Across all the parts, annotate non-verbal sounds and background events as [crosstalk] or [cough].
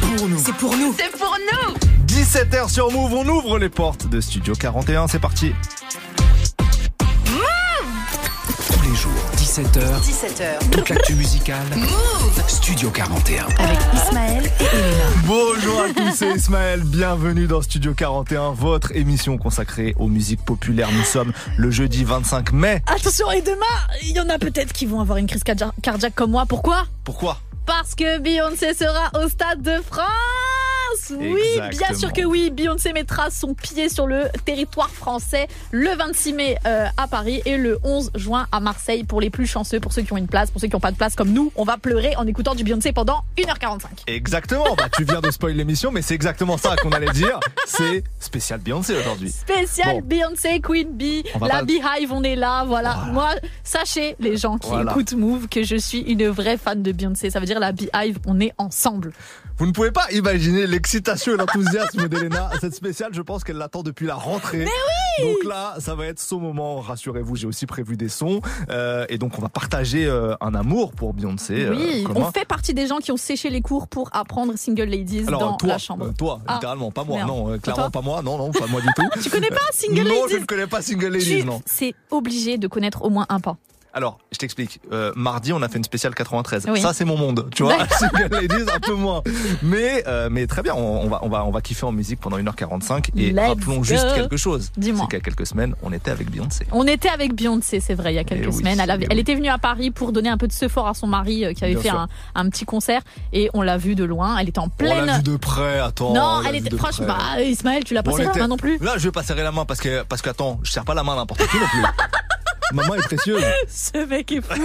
pour nous. C'est pour nous. C'est pour nous 17h sur Move, on ouvre les portes de Studio 41, c'est parti. Tous les jours, 17h, 17h. toute l'actu musicale. Studio 41. Avec Ismaël et Elena. Bonjour à tous, c'est Ismaël, bienvenue dans Studio 41, votre émission consacrée aux musiques populaires. Nous sommes le jeudi 25 mai. Attention, et demain, il y en a peut-être qui vont avoir une crise cardia- cardiaque comme moi. Pourquoi? Pourquoi? Parce que Beyoncé sera au Stade de France Oui, bien sûr que oui. Beyoncé mettra son pied sur le territoire français le 26 mai euh, à Paris et le 11 juin à Marseille pour les plus chanceux, pour ceux qui ont une place, pour ceux qui n'ont pas de place comme nous. On va pleurer en écoutant du Beyoncé pendant 1h45. Exactement, bah, tu viens de spoiler l'émission, mais c'est exactement ça qu'on allait dire. C'est spécial Beyoncé aujourd'hui. Spécial Bon. Beyoncé, Queen Bee, la pas- Beehive, on est là, voilà. Voilà. Moi, sachez, les gens qui Voilà. écoutent Move, que je suis une vraie fan de Beyoncé. Ça veut dire la Beehive, on est ensemble. Vous ne pouvez pas imaginer l'excitation et l'enthousiasme d'Elena. Cette spéciale, je pense qu'elle l'attend depuis la rentrée. Mais oui Donc là, ça va être son moment. Rassurez-vous, j'ai aussi prévu des sons. Euh, et donc, on va partager euh, un amour pour Beyoncé. euh, oui, on fait partie des gens qui ont séché les cours pour apprendre Single Ladies Alors, dans toi, la chambre. toi, Ah, littéralement, pas moi. merde. Non, clairement pas moi. Non, non, pas moi du tout. Tu connais pas Single non, Ladies je ne connais pas Single Ladies, Tu- non. C'est obligé de connaître au moins un pas. Alors, je t'explique. Euh, mardi, on a fait une spéciale 93. Oui. Ça, c'est mon monde. Tu vois, Ladies, [laughs] un peu moins. Mais, euh, mais très bien. On, on va, on va, on va kiffer en musique pendant 1h45. Et Let's rappelons go. juste quelque chose. Dis-moi. C'est qu'il y a quelques semaines, on était avec Beyoncé. On était avec Beyoncé, c'est vrai, il y a quelques Eh oui, semaines. Elle, avait- eh elle oui. était venue à Paris pour donner un peu de sephora à son mari euh, qui avait Bien fait un, un petit concert et on l'a vue de loin. Elle était en On pleine. l'a vu de près, attends. non, on elle était franchement. Bah, Ismaël, tu l'as Bon, pas serré on la était- main non plus. Là, je vais pas serrer la main parce que, parce qu'attends, je serre pas la main n'importe qui non plus. [laughs] Maman est précieuse. [laughs] Ce mec est fou.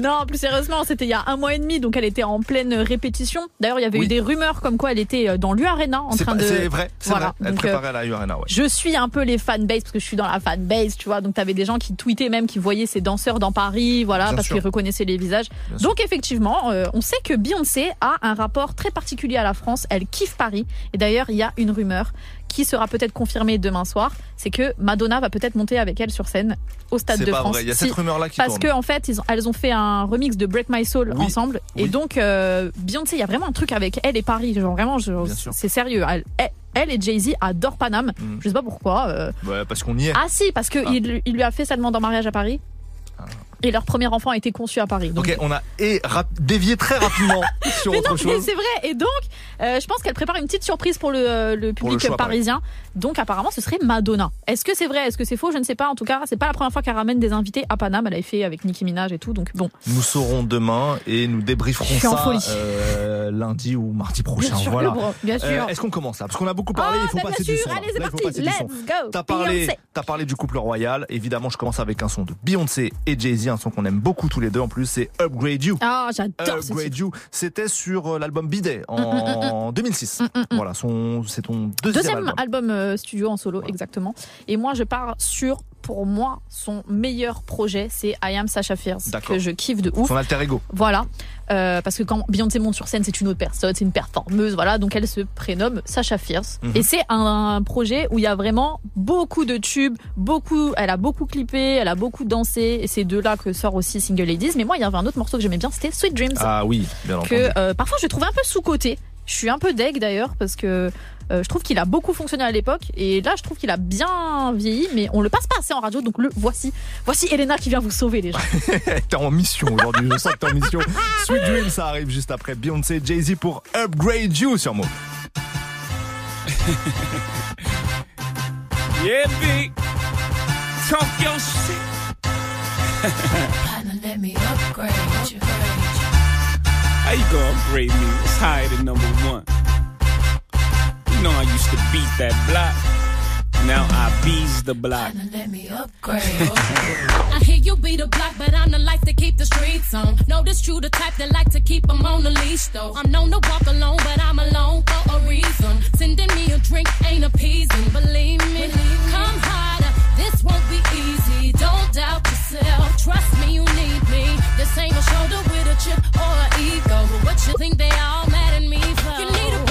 non, plus sérieusement, c'était il y a un mois et demi, donc elle était en pleine répétition. D'ailleurs, il y avait Oui. eu des rumeurs comme quoi elle était euh, dans l'U-Arena en train pas- de. c'est vrai, c'est Voilà, vrai. Elle donc, préparait la Urena, ouais. Je suis un peu les fanbase parce que je suis dans la fanbase, tu vois. Donc t'avais des gens qui tweetaient même qui voyaient ces danseurs dans Paris, voilà, Bien parce qu'ils reconnaissaient les visages. Bien sûr. Donc effectivement, euh, on sait que Beyoncé a un rapport très particulier à la France. Elle kiffe Paris. Et d'ailleurs, il y a une rumeur qui sera peut-être confirmée demain soir, c'est que Madonna va peut-être monter avec elle sur scène au Stade de pas France. vrai. Il y a Si- cette rumeur-là qui parce tourne. que en fait, ils ont- elles ont fait un remix de Break My Soul Oui. ensemble, et donc euh, Beyoncé, il y a vraiment un truc avec elle et Paris, genre vraiment, c'est sérieux. Elle, elle- elle et Jay Z adorent Paname. Mm. Je sais pas pourquoi. euh, Ouais, parce qu'on y est. ah si, parce que Ah. il lui a fait sa demande en mariage à Paris. Ah. Et leur premier enfant a été conçu à Paris. Donc- on a et dévié très rapidement [laughs] sur mais autre non, mais chose. c'est vrai. Et donc, euh, je pense qu'elle prépare une petite surprise pour le, euh, le Pour public le choix, parisien. Donc, apparemment, ce serait Madonna. Est-ce que c'est vrai? Est-ce que c'est faux? Je ne sais pas. En tout cas, c'est pas la première fois qu'elle ramène des invités à Paname. Elle avait fait avec Nicki Minaj et tout. Donc, bon. Nous saurons demain et nous débrieferons ça euh, lundi ou mardi prochain. Bien sûr, voilà. bro, bien sûr. Euh, Est-ce qu'on commence là? Parce qu'on a beaucoup parlé, il faut Ah, bah, passer bien du sûr. son. Allez, c'est parti. Let's go. T'as parlé, parlé du couple royal. Évidemment, je commence avec un son de Beyoncé et Jay-Z, un son qu'on aime beaucoup tous les deux. En plus, c'est Upgrade You. Ah, j'adore ce Upgrade. You, c'était sur euh, l'album Bidet en [laughs] 2006. Voilà, son, c'est ton deuxième, Deuxième album. album euh, studio en solo, exactement. Et moi, je pars sur, pour moi, son meilleur projet, c'est I Am Sasha Fierce, que je kiffe de ouf. Son alter ego. Voilà. Euh, parce que quand Beyoncé monte sur scène, c'est une autre personne, c'est une performeuse, voilà. Donc elle se prénomme Sasha Fierce. Mhm. Et c'est un, projet où il y a vraiment beaucoup de tubes, beaucoup, elle a beaucoup clippé, elle a beaucoup dansé. Et c'est de là que sort aussi Single Ladies. Mais moi, il y avait un autre morceau que j'aimais bien, c'était Sweet Dreams. Ah oui, bien entendu. que euh, parfois je trouve un peu sous-côté. Je suis un peu deg d'ailleurs parce que euh, je trouve qu'il a beaucoup fonctionné à l'époque et là je trouve qu'il a bien vieilli mais on le passe pas assez en radio donc le voici. Voici Elena qui vient vous sauver les [laughs] gens. T'es en mission aujourd'hui, je sens que t'es en mission. [laughs] Sweet Dream, ça arrive juste après Beyoncé, Jay-Z pour Upgrade You sur Move. [laughs] Yeah, B. Talk your shit. Let me upgrade you. How you gonna upgrade me? It's higher than number one. You know I used to beat that block. Now I bees the block. Let me upgrade. [laughs] I hear you be the block, but I'm the life to keep the streets on. Notice you the type that like to keep 'em on the leash, though. I'm known to walk alone, but I'm alone for a reason. Sending me a drink ain't appeasing, believe me. Come harder, this won't be easy. Don't doubt yourself, trust me, you need me. This ain't a shoulder with a chip or an ego, but what you think they all mad at me for? You need a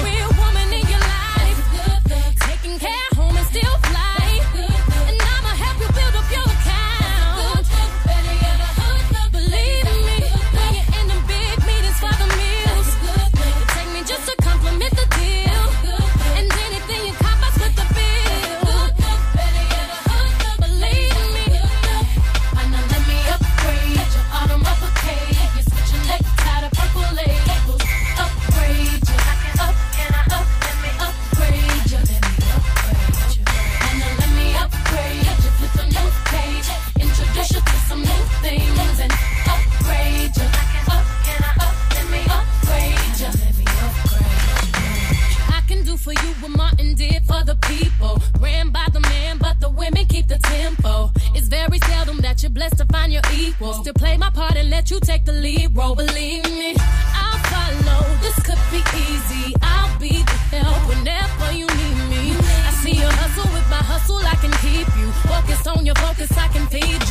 for you what Martin did for the people. Ran by the man, but the women keep the tempo. It's very seldom that you're blessed to find your equal. Still play my part and let you take the lead role. Believe me, I'll follow. This could be easy. I'll be the help whenever you need me. I see your hustle with my hustle, I can keep you. Focused on your focus, I can feed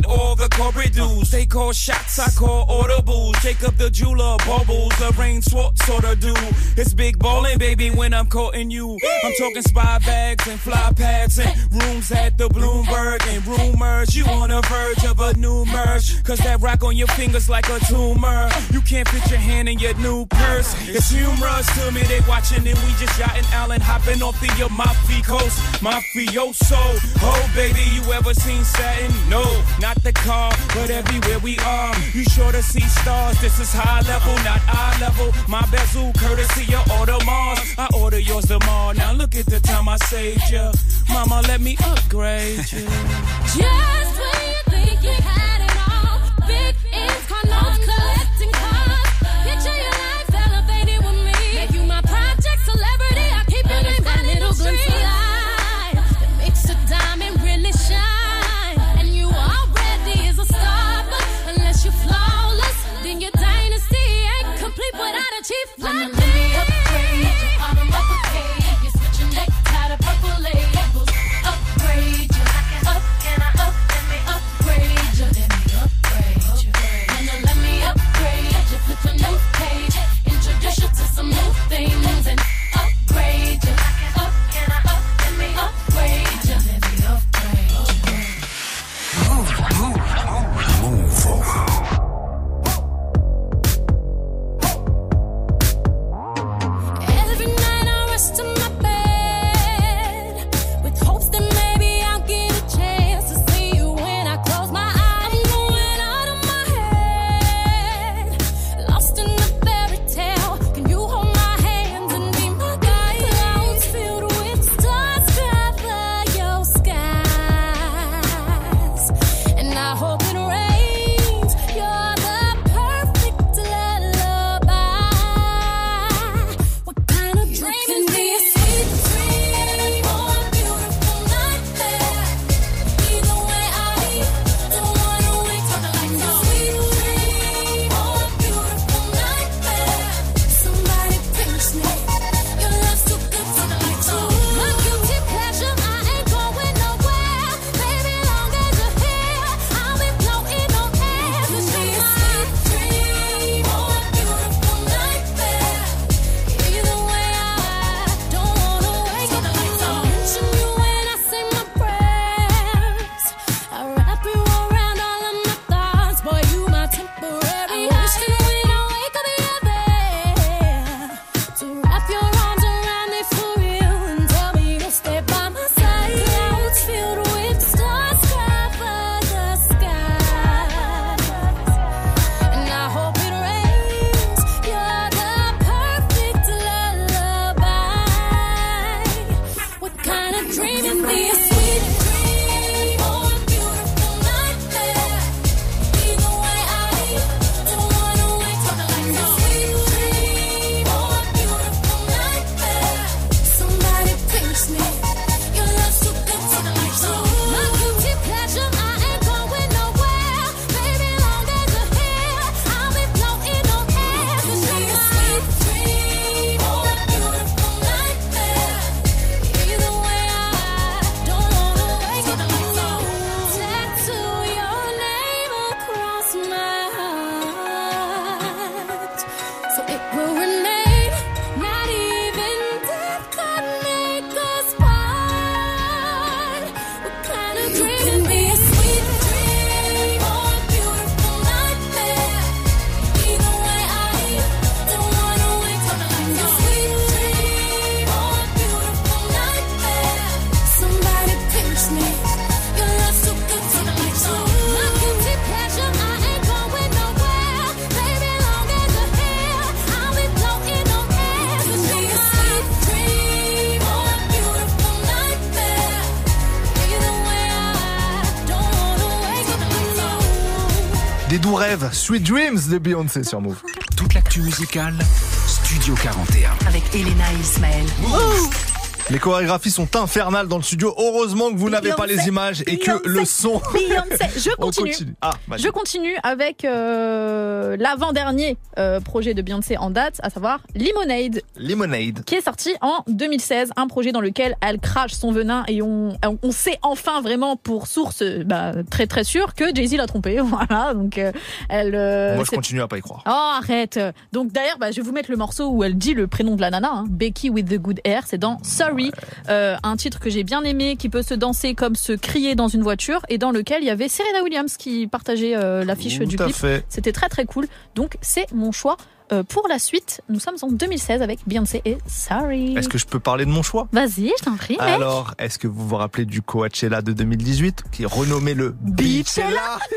infiltrated all. the corporate dudes. They call shots, I call audibles. Jacob the jeweler, bubbles, the rain sort sorta do. It's big ballin', baby, when I'm courting you. I'm talking spy bags and fly pads and rooms at the Bloomberg and rumors. You on the verge of a new merge. Cause that rock on your fingers like a tumor. You can't fit your hand in your new purse. It's humorous to me, they watching and we just yachting Allen hopping off the Amalfi coast. Mafioso, oh baby, you ever seen satin? No, not the car, but everywhere we are. You sure to see stars, this is high level, not eye level. My bezel, courtesy of Audemars. I order yours tomorrow. Now look at the time I saved ya. Mama, let me upgrade you. Just when you think you had it all, big ends, car When Sweet Dreams de Beyoncé sur Move. Toute l'actu musicale, Studio 41. Avec Elena et Ismaël. Les chorégraphies sont infernales dans le studio. Heureusement que vous n'avez pas les Beyoncé, images et que Beyoncé, le son. Beyoncé. Je [laughs] On continue. Ah. Je continue avec euh, l'avant-dernier euh, projet de Beyoncé en date, à savoir Lemonade, Lemonade. qui est sorti en 2016. Un projet dans lequel elle crache son venin et on, on sait enfin vraiment pour source bah, très très sûre que Jay-Z l'a trompée. [laughs] Voilà, donc euh, elle. euh, Moi, je continue à pas y croire. Oh arrête Donc d'ailleurs bah, je vais vous mettre le morceau où elle dit le prénom de la nana, hein, Becky with the good hair, c'est dans Sorry, euh, un titre que j'ai bien aimé, qui peut se danser comme se crier dans une voiture et dans lequel il y avait Serena Williams qui partageait euh, l'affiche du clip. C'était très très cool, donc c'est mon choix pour la suite. Nous sommes en 2016 avec Beyoncé et Sorry. Est-ce que je peux parler de mon choix? Vas-y, je t'en prie. mec. Alors, est-ce que vous vous rappelez du Coachella de 2018 qui est renommé le Beachella? [laughs]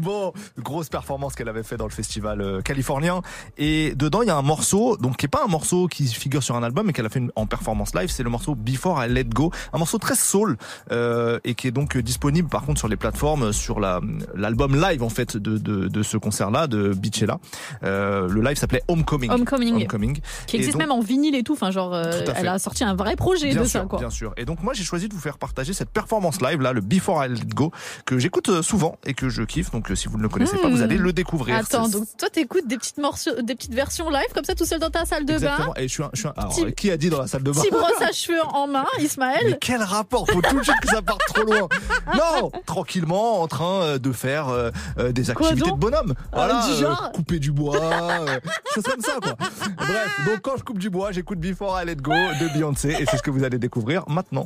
Bon, grosse performance qu'elle avait fait dans le festival euh, californien et dedans il y a un morceau donc qui est pas un morceau qui figure sur un album mais qu'elle a fait en performance live, c'est le morceau Before I Let Go, un morceau très soul euh, et qui est donc euh, disponible par contre sur les plateformes sur la l'album live en fait de de, de ce concert là de Beachella. Euh, le live s'appelait Homecoming. Homecoming. Homecoming. qui existe donc- même en vinyle et tout. Enfin, genre, euh, Tout elle a sorti un vrai projet Bien de sûr, ça, quoi. bien sûr. Et donc moi j'ai choisi de vous faire partager cette performance live là, le Before I Let Go, que j'écoute euh, souvent et que je kiffe. Donc euh, si vous ne le connaissez pas, Hmm. vous allez le découvrir. Attends, donc toi t'écoutes des petites morceaux, des petites versions live comme ça tout seul dans ta salle de Exactement. bain, Et je suis un, je suis un- alors, Petit- qui a dit dans la salle de bain petit brosse à cheveux en main, Mais Ismaël. quel rapport? Faut tout de suite que ça parte trop loin. Non, tranquillement en train de faire euh, euh, des activités de bonhomme. Voilà, du genre couper du bois, euh, [laughs] choses comme ça quoi. Bref, donc quand je coupe du bois, j'écoute Before I Let Go de Beyoncé et c'est ce que vous allez découvrir maintenant.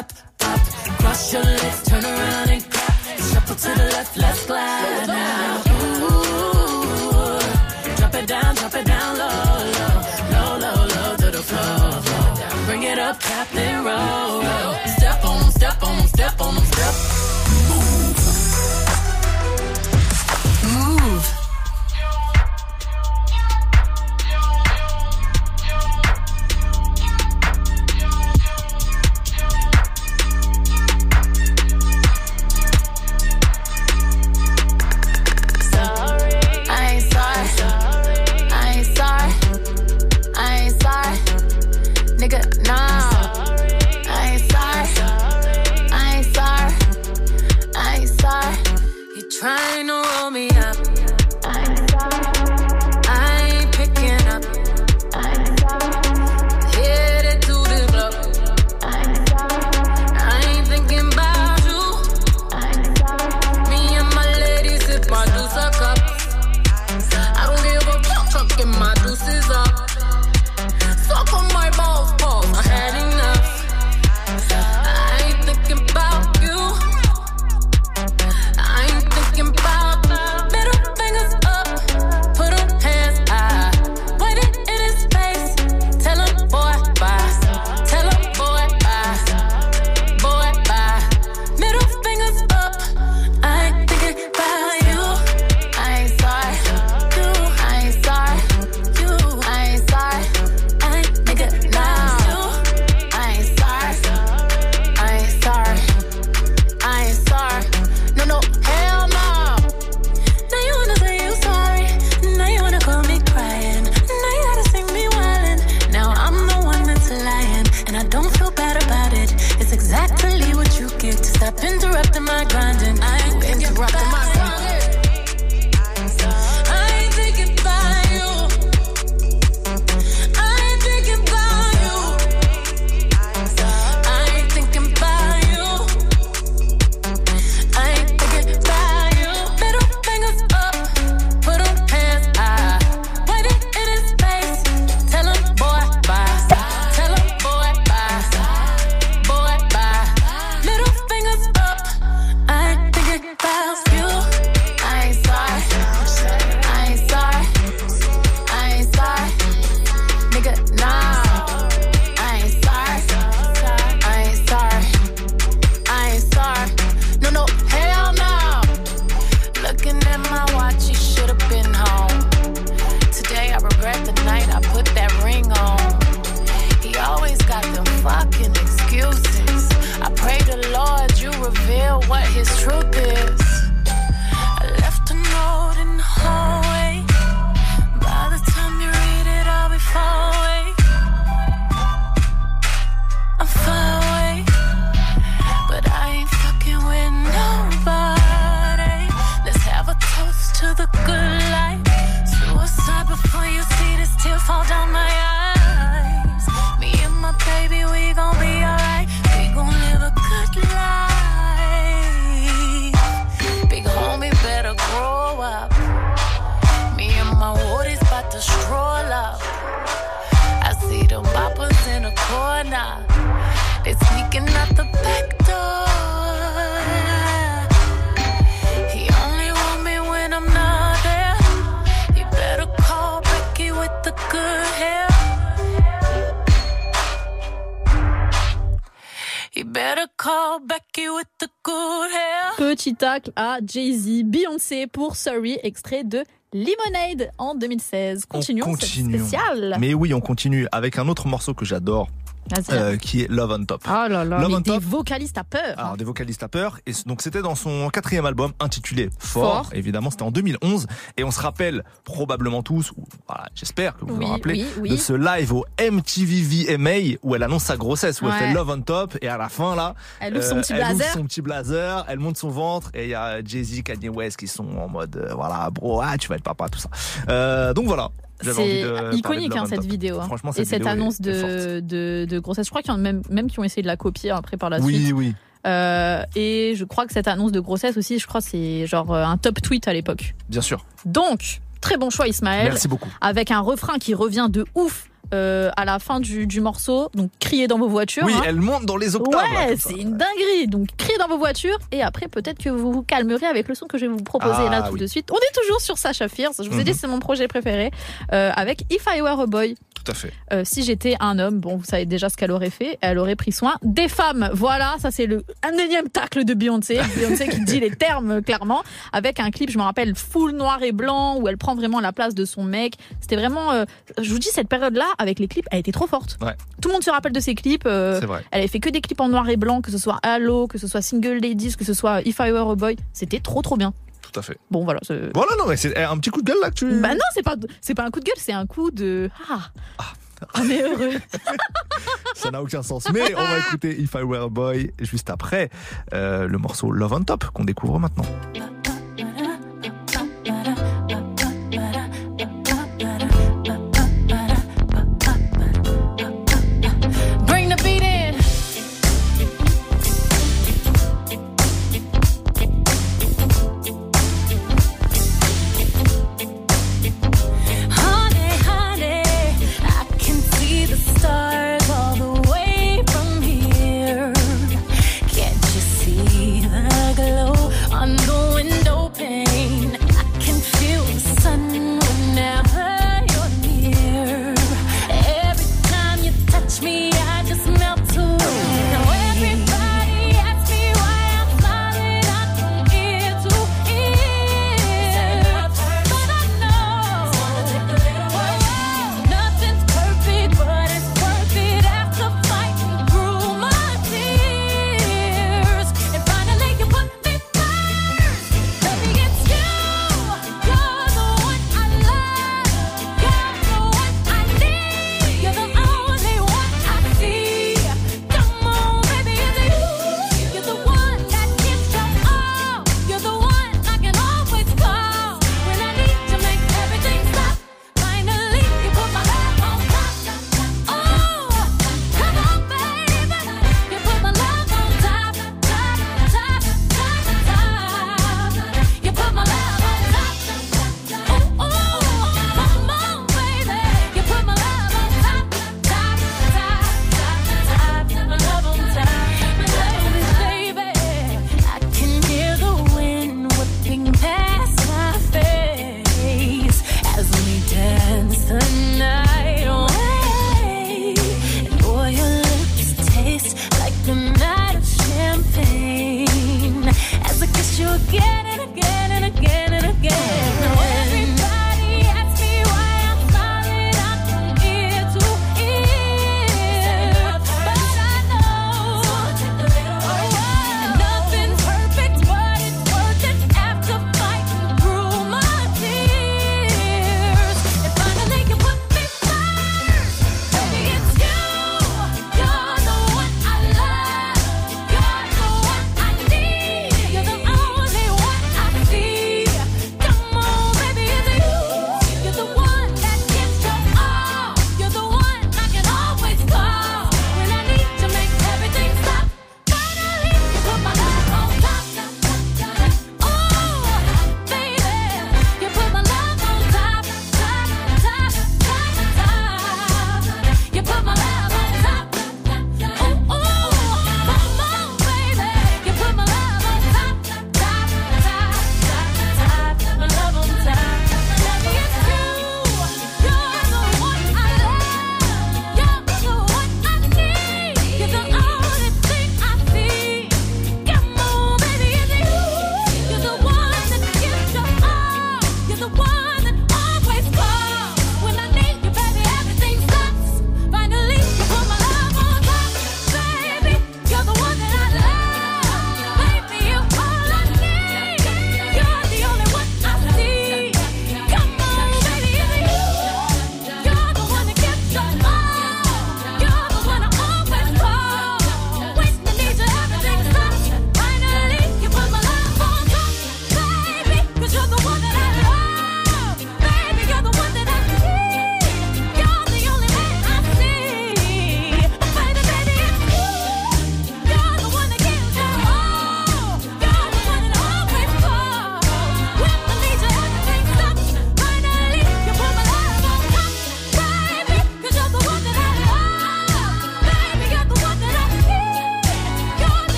up, pop, Cross your legs, turn around and clap. Shuffle to the left, left glide now. Ooh, drop it down, drop it down low, low, low, low, low to the floor. Bring it up, tap and roll. à Jay-Z, Beyoncé pour Sorry, extrait de Lemonade en 2016. Continuons, continuons. spécial. Mais oui, on continue avec un autre morceau que j'adore euh, qui est Love on Top. Oh là là, Love mais on des Top. vocalistes à peur. Alors des vocalistes à peur et donc c'était dans son quatrième album intitulé Fort, Fort. évidemment c'était en 2011 et on se rappelle probablement tous ou voilà, j'espère que vous Oui, vous rappelez oui, oui. de ce live au MTV VMA où elle annonce sa grossesse où elle fait Love on Top et à la fin là Elle ouvre son euh, petit elle ouvre blazer. son petit blazer elle monte son ventre et il y a Jay-Z Kanye West qui sont en mode euh, voilà bro ah tu vas être papa tout ça euh, donc voilà C'est iconique hein, on cette vidéo. hein. franchement Et cette, cette vidéo est- annonce de, de, de grossesse, je crois qu'il y en a même, même qui ont essayé de la copier après par la suite. oui oui Euh, et je crois que cette annonce de grossesse aussi, je crois que c'est genre euh, un top tweet à l'époque. bien sûr Donc, très bon choix Ismaël, merci beaucoup avec un refrain qui revient de ouf euh, à la fin du, du morceau. Donc, criez dans vos voitures. oui hein. elle monte dans les octaves Ouais, c'est une dinguerie. Donc, criez dans vos voitures et après, peut-être que vous vous calmerez avec le son que je vais vous proposer Ah, là tout oui. de suite. On est toujours sur Sacha Fierce. Je vous ai dit, Mhm. c'est mon projet préféré. Euh, avec If I Were a Boy. Tout à fait Euh, si j'étais un homme, bon, vous savez déjà ce qu'elle aurait fait. Elle aurait pris soin des femmes. Voilà, ça c'est le un énième tacle de Beyoncé. Beyoncé qui dit les termes euh, clairement, avec un clip, je me rappelle, full noir et blanc, où elle prend vraiment la place de son mec. C'était vraiment, euh, je vous dis, cette période-là, avec les clips, elle était trop forte. Ouais. Tout le monde se rappelle de ses clips. euh, c'est vrai elle avait fait que des clips en noir et blanc, que ce soit Halo, que ce soit Single Ladies, que ce soit If I Were a Boy. C'était trop trop bien. Tout à fait Bon voilà. Voilà, non, mais c'est eh, un petit coup de gueule là que tu. Bah non, c'est pas c'est pas un coup de gueule, c'est un coup de ah. On est heureux. [laughs] Ça n'a aucun sens. Mais on va écouter If I Were a Boy juste après euh, le morceau Love on Top qu'on découvre maintenant.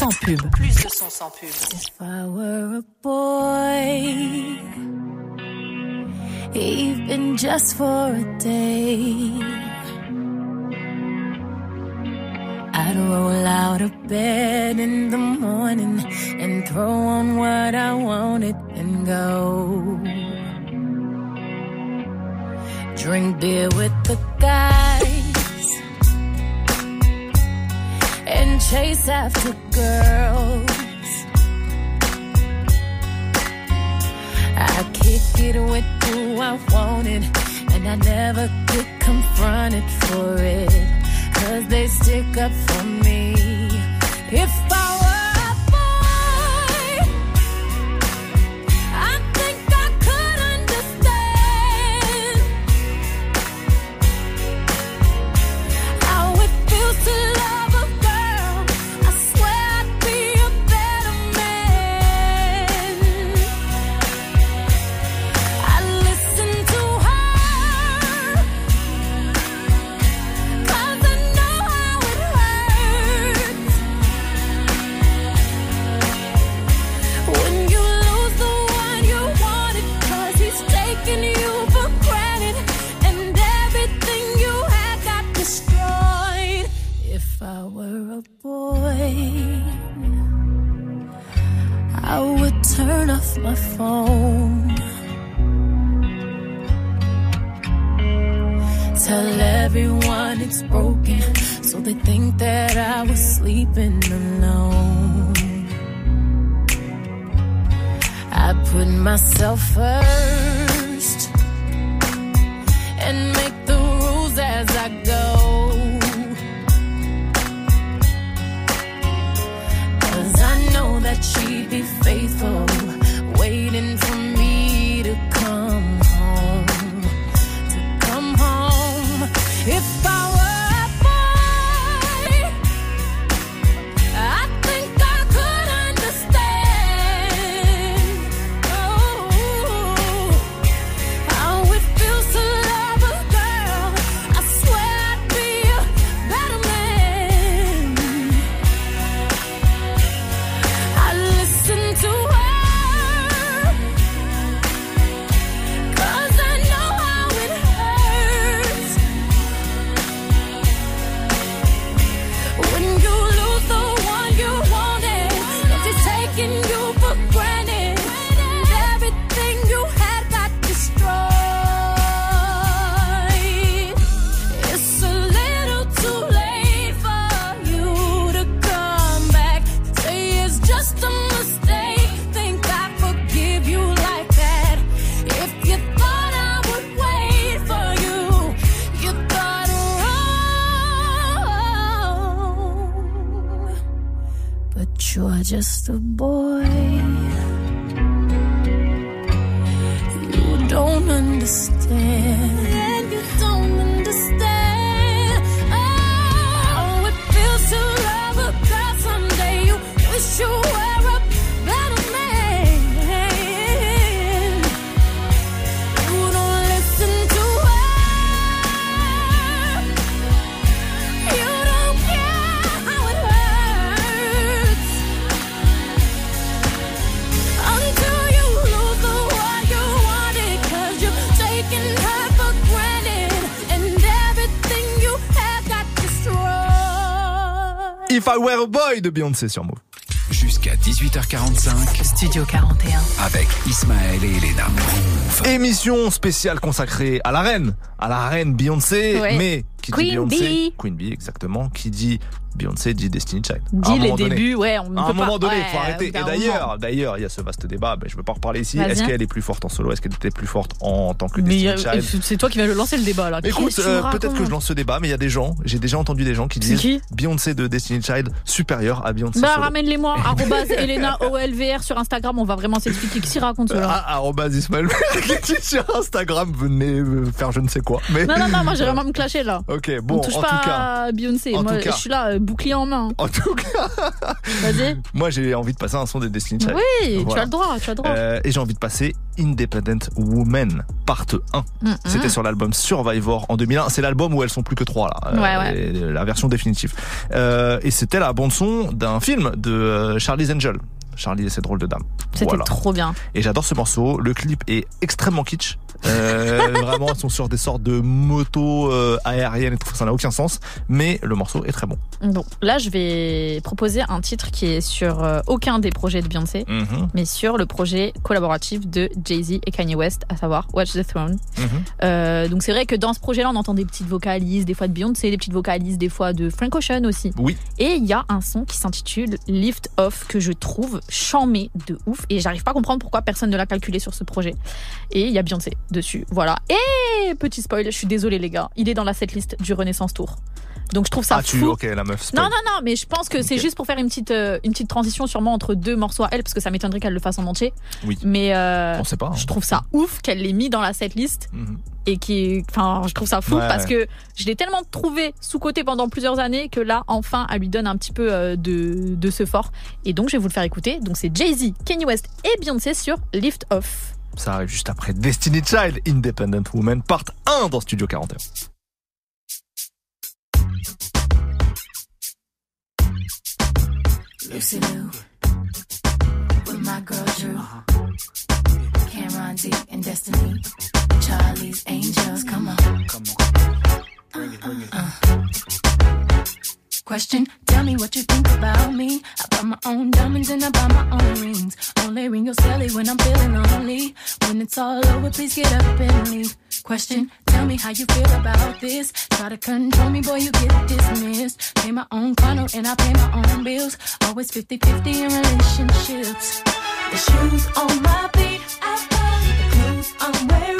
Sans pub. Plus de son sans pub. If I were a boy, even just for a day, I'd roll out of bed in the morning and throw on what I wanted and go. Drink beer with the guys and chase after girls. I kick it with who I wanted, and I never get confronted for it. Cause they stick up for me. If were a boy. I would turn off my phone. Tell everyone it's broken, so they think that I was sleeping alone. I put myself first and make the rules as I go. She'd be faithful, waiting for just a boy. You don't understand. De Beyoncé sur Move. Jusqu'à 18h45 Studio 41. avec Ismaël et Elena. Émission spéciale consacrée à la reine, à la reine Beyoncé, Ouais. mais qui dit Queen Beyoncé, Bee. Queen Bee exactement, qui dit Beyoncé dit Destiny Child. Dis les donné. débuts, ouais, on ne À un peut moment pas. donné, il ouais, faut arrêter. Et d'ailleurs, d'ailleurs, il y a ce vaste débat. Je veux pas reparler ici. Est-ce qu'elle est plus forte en solo? Est-ce qu'elle était plus forte en tant que Mais Destiny euh, Child c'est toi qui vas lancer le débat là. Écoute, euh, peut-être que je lance ce débat, mais il y a des gens, j'ai déjà entendu des gens qui disent qui? Beyoncé de Destiny Child supérieure à Beyoncé Bah ramène-les-moi, [laughs] Elena OLVR sur Instagram, on va vraiment s'expliquer qui raconte cela? Ah, arrobase Ismaël sur Instagram, venez euh, faire je ne sais quoi. Mais Non, non, non, moi j'ai [laughs] vraiment me clasher là. Ok. Bon, On touche en pas tout cas. à Beyoncé. en Moi, tout cas. je suis là, euh, bouclier en main. En tout cas, [laughs] Vas-y. moi j'ai envie de passer un son des Destiny Child. Oui, tu Voilà. as le droit, tu as le droit. Euh, et j'ai envie de passer Independent Woman, part 1. Mm, C'était sur l'album Survivor en 2001. C'est l'album où elles sont plus que trois là. Ouais, ouais. et La version définitive. Euh, et c'était la bande son d'un film de euh, Charlie's Angel. Charlie et ses drôles de dames. C'était Voilà. trop bien. Et j'adore ce morceau. Le clip est extrêmement kitsch. Euh, [laughs] vraiment, elles sont sur des sortes de motos euh, aériennes et tout. Ça n'a aucun sens. Mais le morceau est très bon. Bon, là, je vais proposer un titre qui est sur euh, aucun des projets de Beyoncé, Mhm, mais sur le projet collaboratif de Jay-Z et Kanye West, à savoir Watch the Throne. mhm. Euh, donc c'est vrai que dans ce projet-là, on entend des petites vocalises, des fois de Beyoncé, des petites vocalises, des fois de Frank Ocean aussi. Oui. Et il y a un son qui s'intitule Lift Off que je trouve chamé de ouf et j'arrive pas à comprendre pourquoi personne ne l'a calculé sur ce projet. Et il y a Beyoncé dessus, voilà. Et petit spoil, je suis désolée les gars, il est dans la setlist du Renaissance Tour. Donc je trouve ça Ah, tu, ok, la meuf. spoil. Non, non, non, mais je pense que c'est juste pour faire une petite, euh, une petite transition sûrement entre deux morceaux à elle, parce que ça m'étonnerait qu'elle le fasse en entier. Oui. Mais euh, On sait pas. hein. je trouve ça ouf qu'elle l'ait mis dans la setlist Mhm. et qui, enfin, je trouve ça fou Ouais, parce que je l'ai tellement trouvé sous côté pendant plusieurs années que là, enfin, elle lui donne un petit peu euh, de, de ce fort. Et donc, je vais vous le faire écouter. Donc, c'est Jay-Z, Kanye West et Beyoncé sur Lift Off. Ça arrive juste après Destiny Child, Independent Woman, part 1 dans Studio 41. Lucy Lou with my girl Drew. Cameron D and Destiny. Charlie's Angels, come on. Come on. Bring it, bring it. Question, tell me what you think about me. I buy my own diamonds and I buy my own rings. Only ring your celly when I'm feeling lonely. When it's all over, please get up and leave. Question, tell me how you feel about this. Try to control me, boy, you get dismissed. Pay my own condo and I pay my own bills. Always 50-50 in relationships. The shoes on my feet, I. The clothes I'm wearing,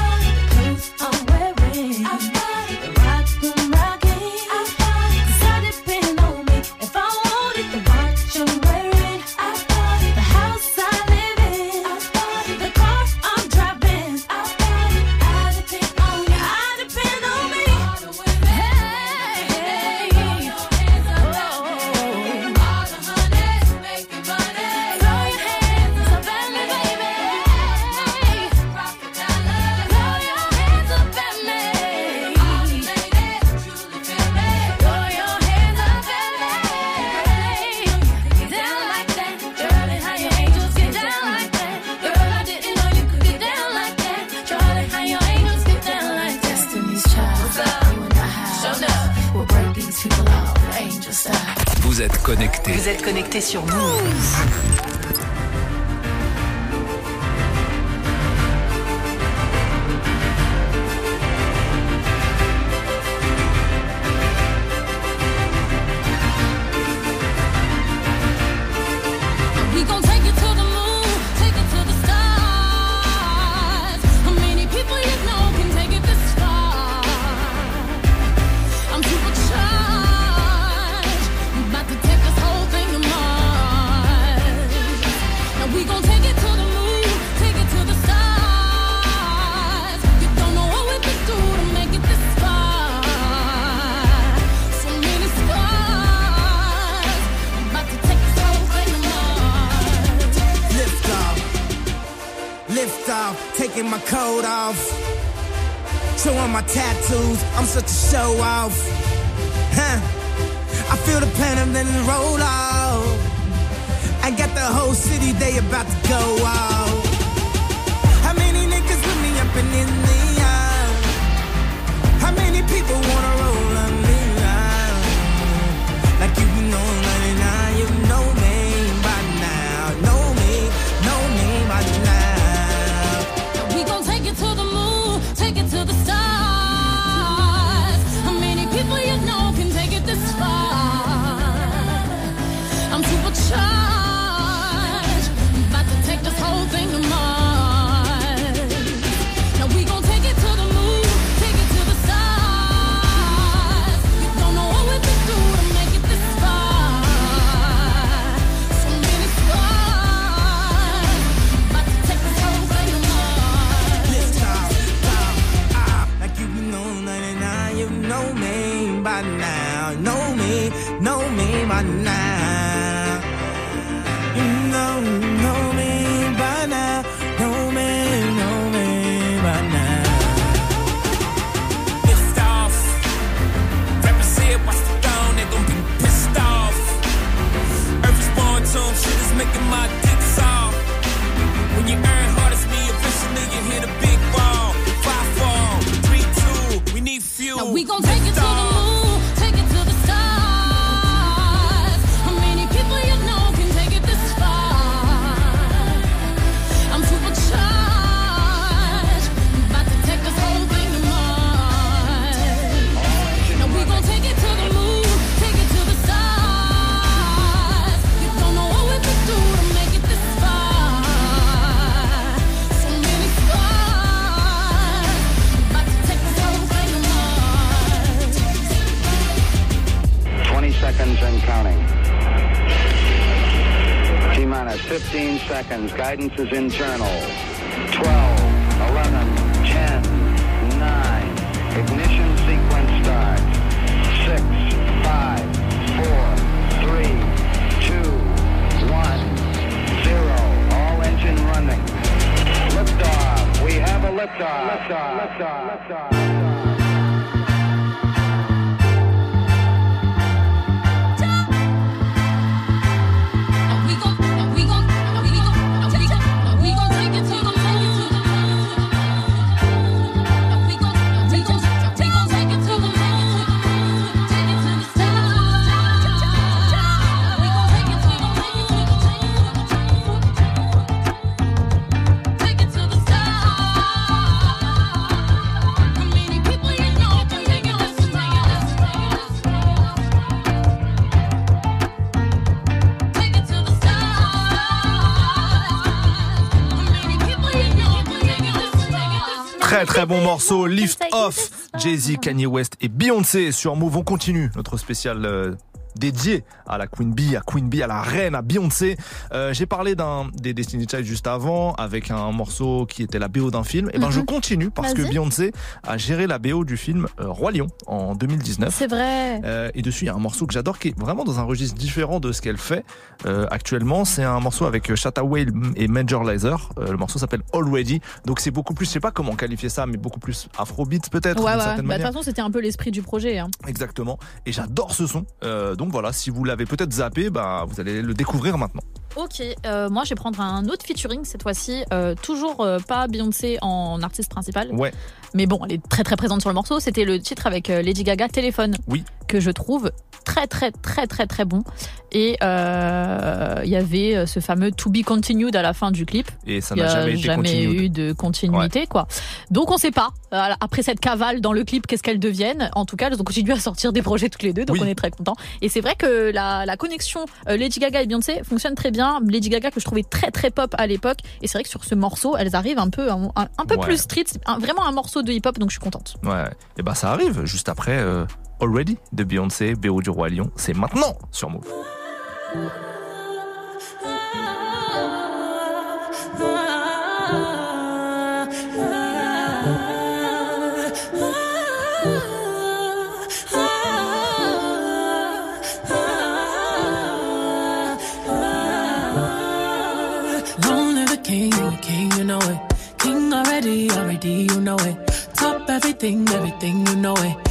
Vous êtes connectés sur Move. Taking my coat off. Showing my tattoos, I'm such a show off. Huh. I feel the and then roll off. I got the whole city, they about to go off. How many niggas with me up and in the aisle? How many people wanna 15 seconds. Guidance is internal. 12, 11, 10, 9. Ignition sequence starts. 6, 5, 4, 3, 2, 1, 0. All engine running. Liftoff. We have a liftoff. Liftoff. Liftoff. Liftoff. Très très bon morceau, Lift Off, Jay-Z, Kanye West et Beyoncé sur Move. On continue notre spécial euh, dédié à la Queen Bee, à Queen Bee, à la reine, à Beyoncé. Euh, J'ai parlé d'un des Destiny Child juste avant avec un morceau qui était la BO d'un film. Et ben je continue parce que. Beyoncé a géré la BO du film euh, Roi Lion en 2019. C'est vrai. Euh, et dessus, il y a un morceau que j'adore qui est vraiment dans un registre différent de ce qu'elle fait euh, actuellement. C'est un morceau avec euh, Shatta Whale et Major Lazer. Euh, le morceau s'appelle Already. Donc c'est beaucoup plus, je sais pas comment qualifier ça, mais beaucoup plus afrobeat peut-être. Ouais, ouais. Bah, De toute façon, c'était un peu l'esprit du projet. hein. Exactement. Et j'adore ce son. Donc voilà, si vous l'avez peut-être zappé, bah, vous allez le découvrir maintenant. Ok, euh, moi je vais prendre un autre featuring cette fois-ci. Euh, toujours euh, pas Beyoncé en artiste principal, Ouais. mais bon, elle est très très présente sur le morceau. C'était le titre avec Lady Gaga, Téléphone, Oui. Que je trouve très très très très très bon. Et euh, il y avait euh, ce fameux To Be Continued à la fin du clip. Et ça n'a jamais été jamais continué. eu de continuité, quoi. Donc on sait pas. après cette cavale dans le clip, qu'est-ce qu'elles deviennent. En tout cas, elles ont continué à sortir des projets toutes les deux, donc Oui. on est très contents. Et c'est vrai que la, la connexion euh, Lady Gaga et Beyoncé fonctionne très bien. Lady Gaga que je trouvais très très pop à l'époque, et c'est vrai que sur ce morceau, elles arrivent un peu un, peu Ouais. plus street, C'est un- vraiment un morceau de hip-hop, donc je suis contente. Ouais. Et bah ça arrive juste après euh, Already de Beyoncé, BO du Roi Lion. C'est maintenant sur Move. King, you know it. King already already, you know it. Top everything, everything, you know it.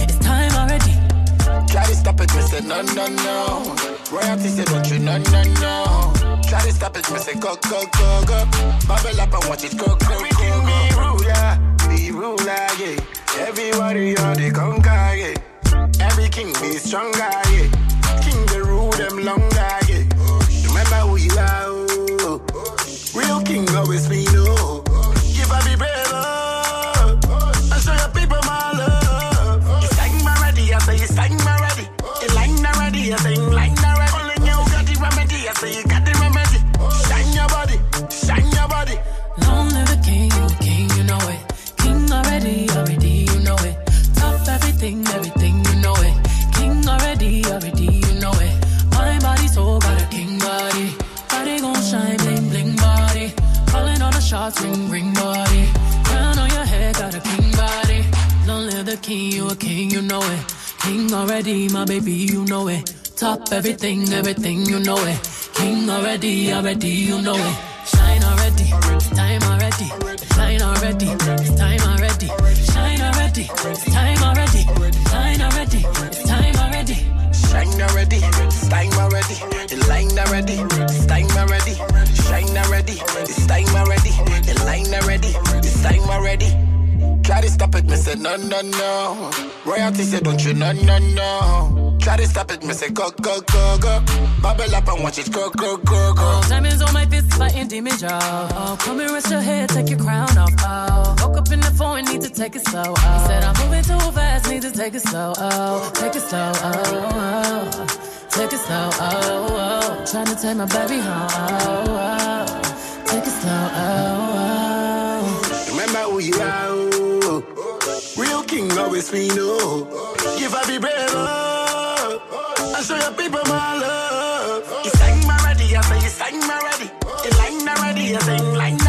stop it, me say no, no, no. Royalty say don't you, no, no, no. Try to stop it, me say go, go, go, go. Bubble up and watch it go, go, go, go. Be ruler, be ruler, yeah. Everybody on the conquer, yeah. Every king be stronger, yeah. King the rule them longer, yeah. Remember who you are, oh. Real king always be say in line already. Only you got the remedy, I say you got the remedy. Shine your body, shine your body. Long live the king, the king, you know it. King already, already, you know it. Top everything, everything, you know it. King already, already, you know it. My body so got a king body. Body gon' shine, bling, bling body. Calling all the shots, ring, ring body. Crown on your head, got a king body. Long live the king, you a king, you know it. King already, my baby, you know it. Top everything, everything, you know it. King already, already, you know it. Shine already, time already. Shine already, time already. Shine already, time already. Shine already, time already. Shine already, time already. The line already, time already. Shine already, it's time already. The line already, it's time already. Try to stop it, me say no, no, no. Royalty say don't you, no, no, no. Try to stop it, me say go, go, go, go. Bubble up and watch it go, go, go, go. Oh, diamonds on my fist, fighting demons, y'all. Oh, come and rest your head, take your crown off. Oh, woke up in the phone, need to take it slow. Oh, he said I'm moving too fast, need to take it slow. Oh, take it slow. Oh, oh. take it slow. Oh, oh. trying to take my baby home. Oh, oh. take it slow. Oh, oh. Remember who you are, oh. Real king always we know. Give I be brave, oh. I show your people my love. It's time already, I say it's time already. In line already, I say in line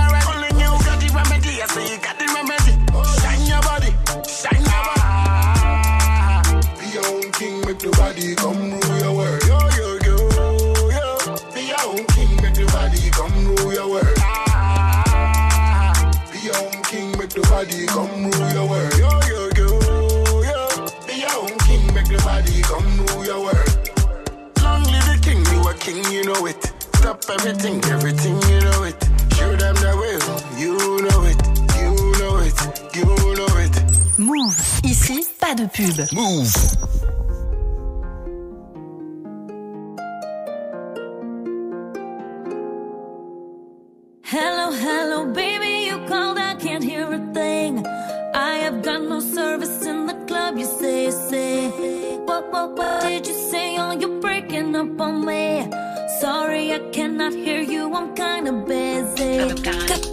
you know it. Stop everything, everything, you know it. Show them the way, you know it, you know it, you know it. Move. Ici, pas de pub. Move. Hello, hello, baby, you called, I can't hear a thing. I have got no service in the club, you say, say. What, what, what did you say? Oh, you're breaking up on me. Sorry, I cannot hear you, I'm kinda busy.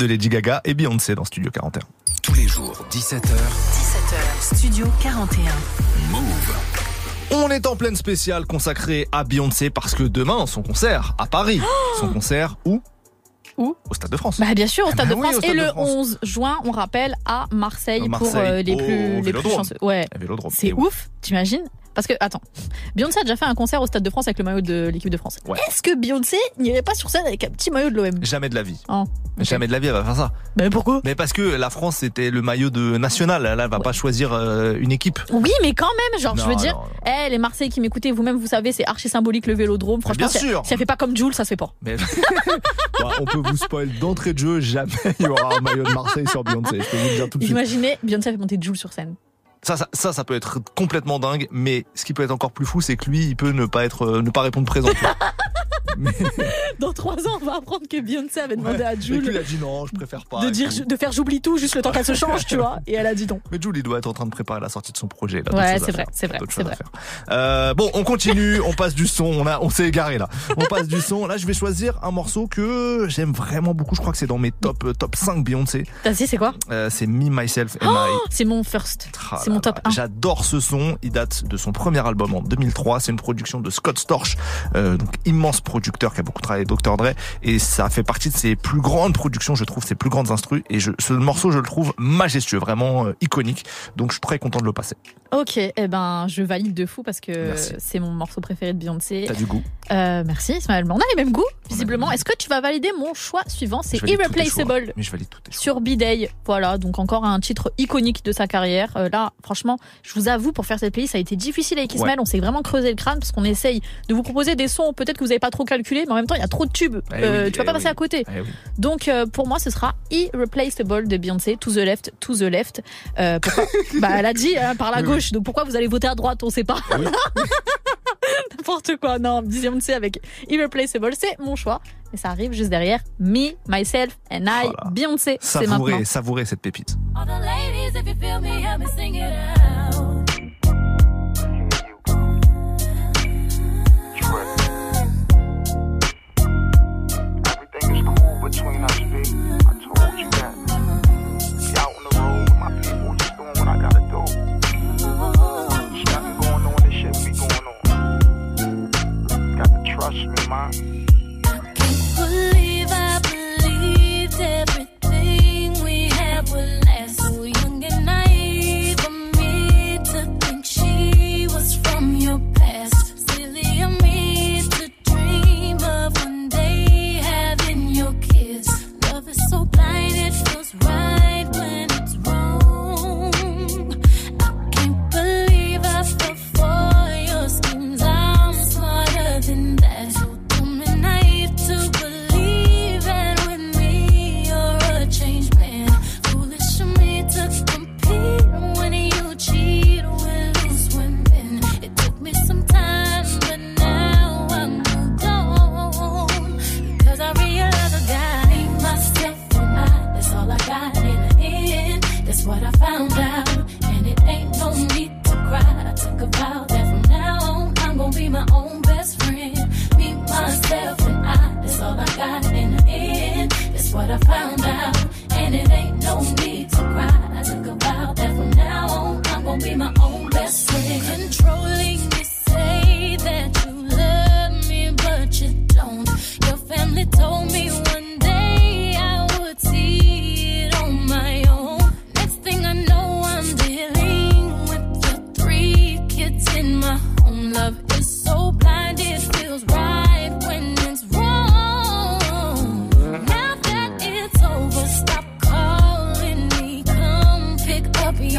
De Lady Gaga et Beyoncé dans Studio 41. Tous les jours, 17h, 17h, Studio 41. Move. On est en pleine spéciale consacrée à Beyoncé parce que demain, son concert à Paris. son concert où? Où? Au Stade de France. Bah bien sûr, au Stade Bah de France. Stade et de le France. 11 juin, on rappelle, à Marseille, pour euh, les plus, les plus chanceux. Ouais. C'est ouf, t'imagines? Parce que, attends, Beyoncé a déjà fait un concert au Stade de France avec le maillot de l'équipe de France. Ouais. Est-ce que Beyoncé n'irait pas sur scène avec un petit maillot de l'OM Jamais de la vie. Oh. Jamais de la vie, elle va faire ça. Mais pourquoi? Mais parce que la France, c'était le maillot de national. Là, elle va pas choisir euh, une équipe. Oui, mais quand même, genre, je veux dire, non, non. eh, les Marseillais qui m'écoutez, vous-même, vous savez, c'est archi symbolique le vélodrome. Franchement, bien sûr. si elle fait pas comme Jules, ça se fait pas. Mais [laughs] on peut vous spoil d'entrée de jeu. Jamais il y aura un maillot de Marseille sur Beyoncé. Je peux vous le dire tout de suite. Imaginez, Beyoncé fait monter Jules sur scène. Ça, ça, ça, peut être complètement dingue. Mais ce qui peut être encore plus fou, c'est que lui, il peut ne pas être, euh, ne pas répondre présent. [laughs] Mais- [laughs] Dans trois ans, on va apprendre que Beyoncé avait demandé Ouais. à Et il Jules a dit non, je préfère pas. de et dire, de faire j'oublie tout juste le temps qu'elle se change, tu vois. Et elle a dit non. Mais Jules, il doit être en train de préparer la sortie de son projet. Là, Ouais, c'est vrai, c'est vrai, c'est vrai. Euh, bon, on continue, on passe du son. On a, on s'est égaré là. On passe du son. Là, je vais choisir un morceau que j'aime vraiment beaucoup. Je crois que c'est dans mes top euh, top 5 Beyoncé. T'as dit, c'est quoi? Euh, c'est Me Myself and I. Oh, C'est mon first. Ah C'est mon top là, 1. J'adore ce son. Il date de son premier album en 2003. C'est une production de Scott Storch, euh, donc immense producteur qui a beaucoup travaillé avec Dr Dre, et ça fait partie de ses plus grandes productions, je trouve, ses plus grandes instrus. Et je, ce morceau, je le trouve majestueux, vraiment euh, iconique. Donc je suis très content de le passer. Ok, eh ben, je valide de fou parce que c'est mon morceau préféré de Beyoncé. T'as du goût. Euh, merci Ismaël. On a les mêmes goûts, visiblement. Est-ce que tu vas valider mon choix suivant? C'est. Irreplaceable. Mais je valide tout. Sur B-Day, voilà, donc encore un titre iconique de sa carrière. Euh, là, franchement, je vous avoue, pour faire cette playlist, ça a été difficile avec Ismaël. Ouais. On s'est vraiment creusé le crâne parce qu'on essaye de vous proposer des sons peut-être que vous n'avez pas trop calculé, mais en même temps, il y a trop de tubes. Eh Euh, oui, tu vas eh pas passer oui. à côté. Eh oui. Donc euh, pour moi, ce sera Irreplaceable de Beyoncé, To the Left, To the Left. Euh, pourquoi [laughs] bah, elle a dit hein, par la Oui, oui. gauche. Donc pourquoi vous allez voter à droite On sait pas. [laughs] N'importe quoi. Non, Beyoncé avec Irreplaceable, c'est mon choix. Et ça arrive juste derrière Me, Myself and I, Voilà. Beyoncé. Savourez, savourez cette pépite. All the ladies, if you feel me, help me sing it out. Between us, B. I told you that. Be out on the road with my people, just doing what I gotta do. There's nothing going on, this shit be going on. Got to trust me, man. what I found out. And it ain't no need to cry. I took a vow that from now on, I'm gonna be my own best friend.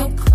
your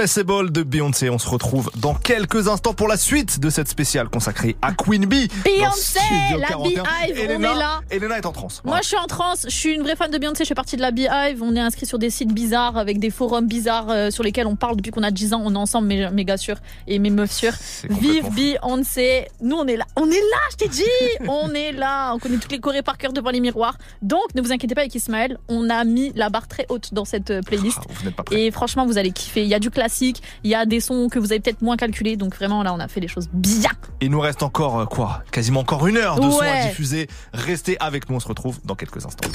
Irreplaceable de Beyoncé. On se retrouve dans quelques instants pour la suite de cette spéciale consacrée à Queen Bee. Beyoncé, la 41. Beehive, on est là. Elena est en transe. Moi, je suis en transe. Je suis une vraie fan de Beyoncé. Je fais partie de la Beehive. On est inscrit sur des sites bizarres avec des forums bizarres euh, sur lesquels on parle depuis qu'on a 10 ans. On est ensemble, mes méga sûrs et mes meufs sûres. Vive Beyoncé. Nous, on est là. On est là, je t'ai dit. [laughs] on est là. On connaît toutes les chorés par cœur devant les miroirs. Donc, ne vous inquiétez pas avec Ismaël. On a mis la barre très haute dans cette euh, playlist. Ah, Vous pas. Et franchement, vous allez kiffer. Il y a du classique. Il y a des sons que vous avez peut-être moins calculés. Donc, vraiment, là, on a fait les choses bien. Il nous reste encore euh, quoi? Quasiment encore une heure de son à Ouais. diffuser. Restez avec nous, on se retrouve dans quelques instants.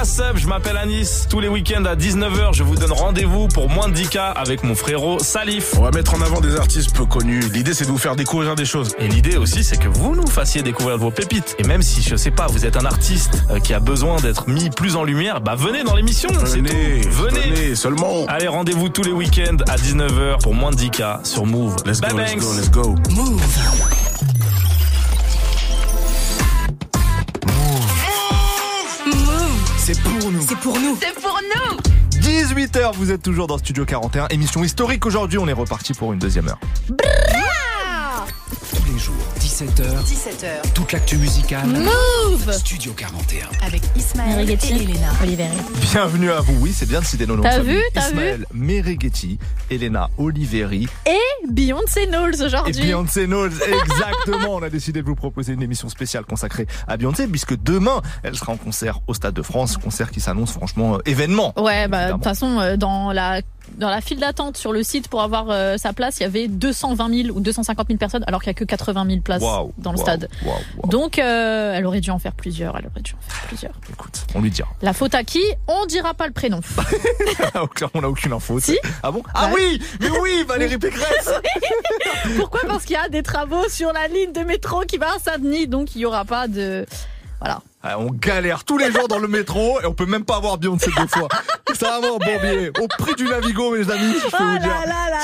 What's up, je m'appelle Anis. Tous les week-ends à 19h, je vous donne rendez-vous pour moins de 10K avec mon frérot Salif. On va mettre en avant des artistes peu connus. L'idée, c'est de vous faire découvrir des choses. Et l'idée aussi, c'est que vous nous fassiez découvrir vos pépites. Et même si, je sais pas, vous êtes un artiste euh, qui a besoin d'être mis plus en lumière, bah venez dans l'émission. Venez, venez. venez, seulement. Allez, rendez-vous tous les week-ends à 19h pour moins de 10K sur Move. Let's go, let's go, let's go. C'est pour nous. C'est pour nous. C'est pour nous. 18h, vous êtes toujours dans Studio 41, émission historique aujourd'hui, on est reparti pour une deuxième heure. Tous les jours, 17h, 17h. toute l'actu musicale. Move. Studio 41. Avec Ismaël et Merighetti. Elena. Oliveri. Bienvenue à vous, oui, c'est bien de citer nos noms. T'as vu, t'as Ismaël Merighetti, Elena Oliveri Et Beyoncé Knowles et aujourd'hui. Beyoncé Knowles. Exactement, on a décidé de vous proposer une émission spéciale consacrée à Beyoncé, puisque demain, elle sera en concert au Stade de France, concert qui s'annonce franchement euh, événement. Ouais, bah de toute façon, euh, dans la dans la file d'attente sur le site pour avoir euh, sa place, il y avait 220 000 ou 250 000 personnes, alors qu'il y a que 80 000 places dans le stade. Donc, euh, elle aurait dû en faire plusieurs. Elle aurait dû en faire plusieurs. Écoute, on lui dira. La faute à qui? On dira pas le prénom. [laughs] on n'a aucune info. Si Ah bon? Ah Ouais. oui Mais oui, Valérie Pécresse [laughs] Pourquoi? Parce qu'il y a des travaux sur la ligne de métro qui va à Saint-Denis, donc il y aura pas de voilà. Ah, On galère tous les jours dans le métro et on peut même pas avoir Beyoncé deux fois. C'est vraiment Bourbier. Au prix du Navigo, mes amis, je peux Oh vous dire.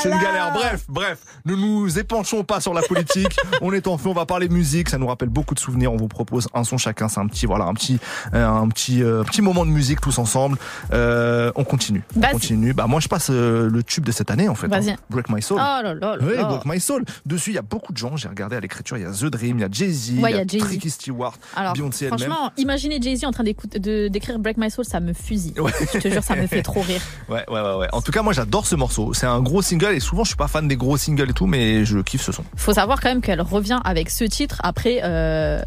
C'est une galère. Bref, bref, ne nous épanchons pas sur la politique. [laughs] on est en feu, on va parler musique. Ça nous rappelle beaucoup de souvenirs. On vous propose un son chacun. C'est un petit, voilà, un petit, euh, un petit, euh, petit moment de musique tous ensemble. Euh, on continue. On continue. Bah moi, je passe euh, le tube de cette année en fait. Hein. Break My Oh Soul. là là là. Oui. Break My Soul. Dessus, il y a beaucoup de gens. J'ai regardé à l'écriture. Il y a The Dream, il y a Jay-Z, Ouais, il y a, Jay-Z. Tricky Stewart, Beyoncé elle-même. Franchement, imaginez Jay-Z en train d'écrire Break My Soul, ça me fusille. Ouais. Je te jure, ça me fait trop rire. [laughs] Ouais, ouais, ouais, ouais. En tout cas, moi, j'adore ce morceau. C'est un gros single et souvent, je suis pas fan des gros singles et tout, mais je kiffe ce son. Faut savoir quand même qu'elle revient avec ce titre après euh,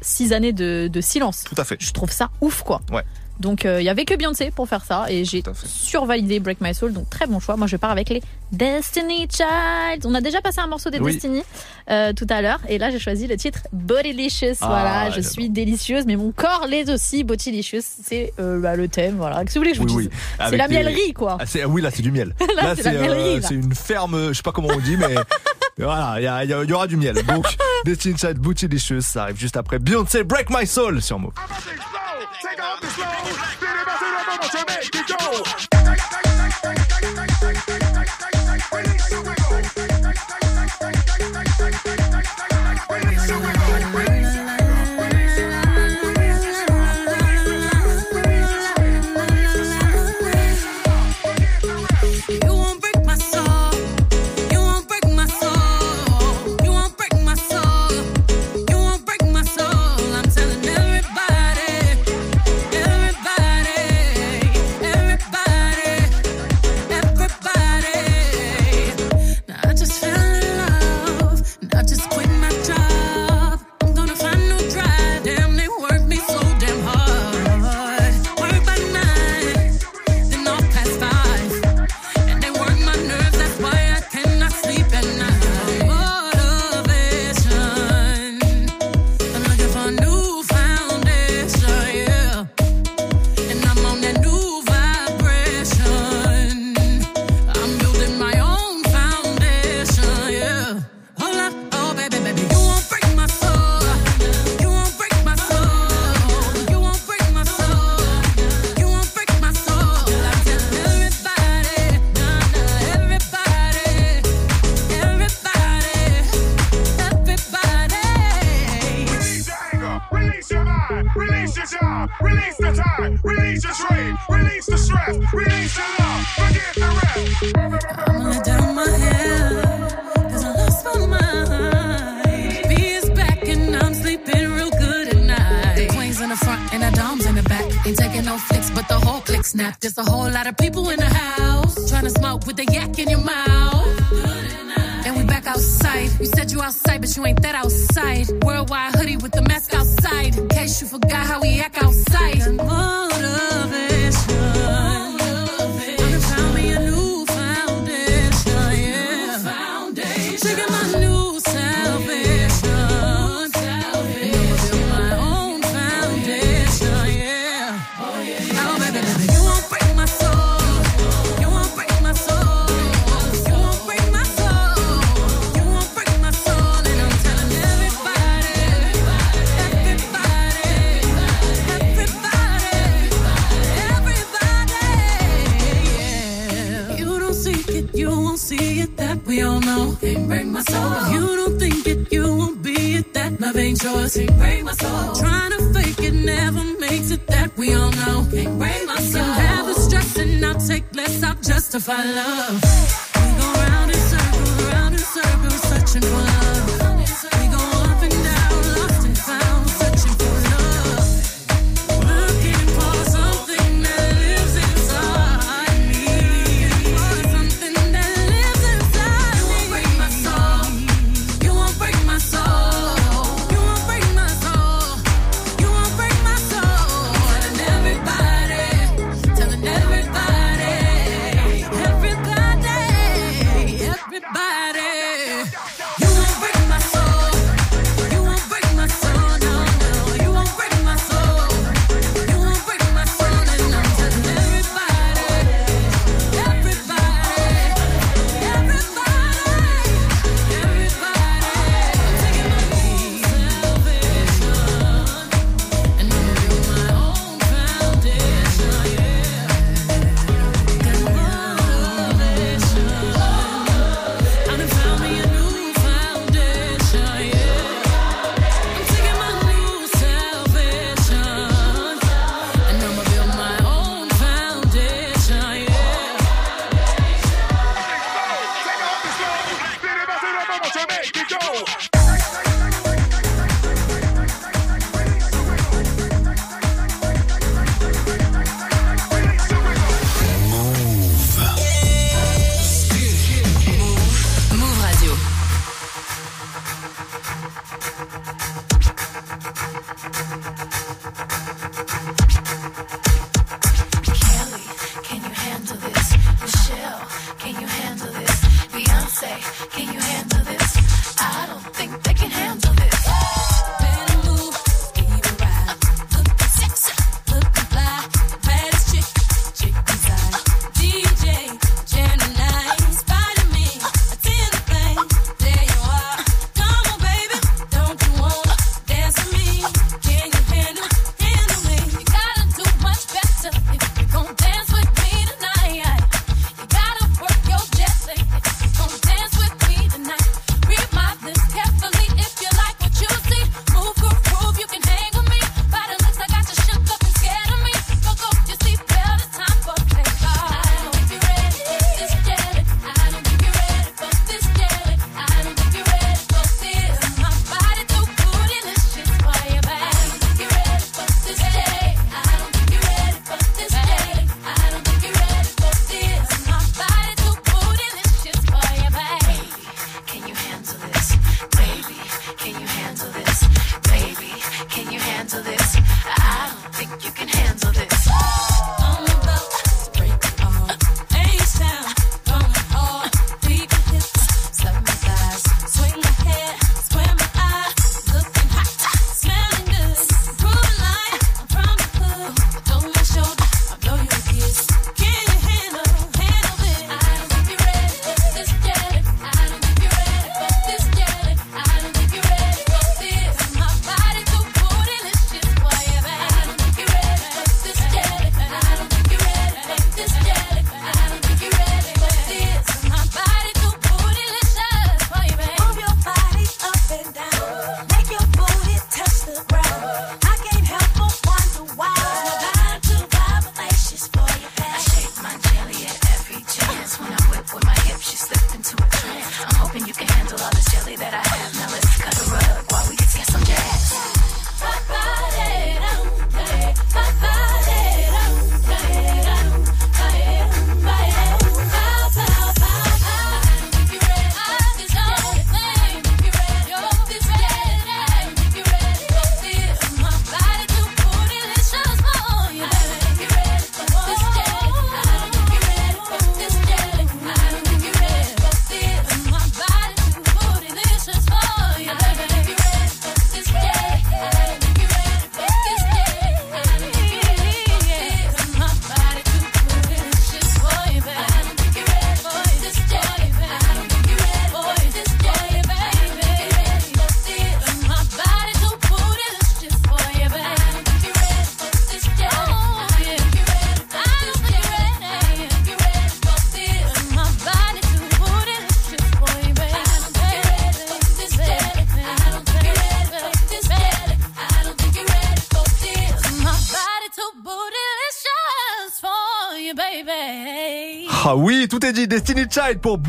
six années de, de silence. Tout à fait. Je trouve ça ouf, quoi. Ouais. Donc il y avait que Beyoncé pour faire ça et j'ai survalidé Break My Soul donc très bon choix. Moi je pars avec les Destiny Child. On a déjà passé un morceau des Oui. Destiny euh, tout à l'heure et là j'ai choisi le titre Bodylicious. Ah, voilà, je suis délicieuse mais mon corps l'est aussi. Bodylicious, c'est euh, bah, le thème. Voilà, que vous voulez que je vous Oui, dise oui. C'est la mielerie quoi. Ah, c'est- oui, là, c'est du miel. [laughs] Là, c'est là. une ferme, je sais pas comment on dit, mais [laughs] voilà, y, y il y aura du miel. Donc, [laughs] Destiny Child, Bootylicious, ça arrive juste après Beyoncé, Break My Soul sur Move. slow. Did it, but it, but make it go.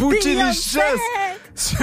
Tout est dit. Destiny Child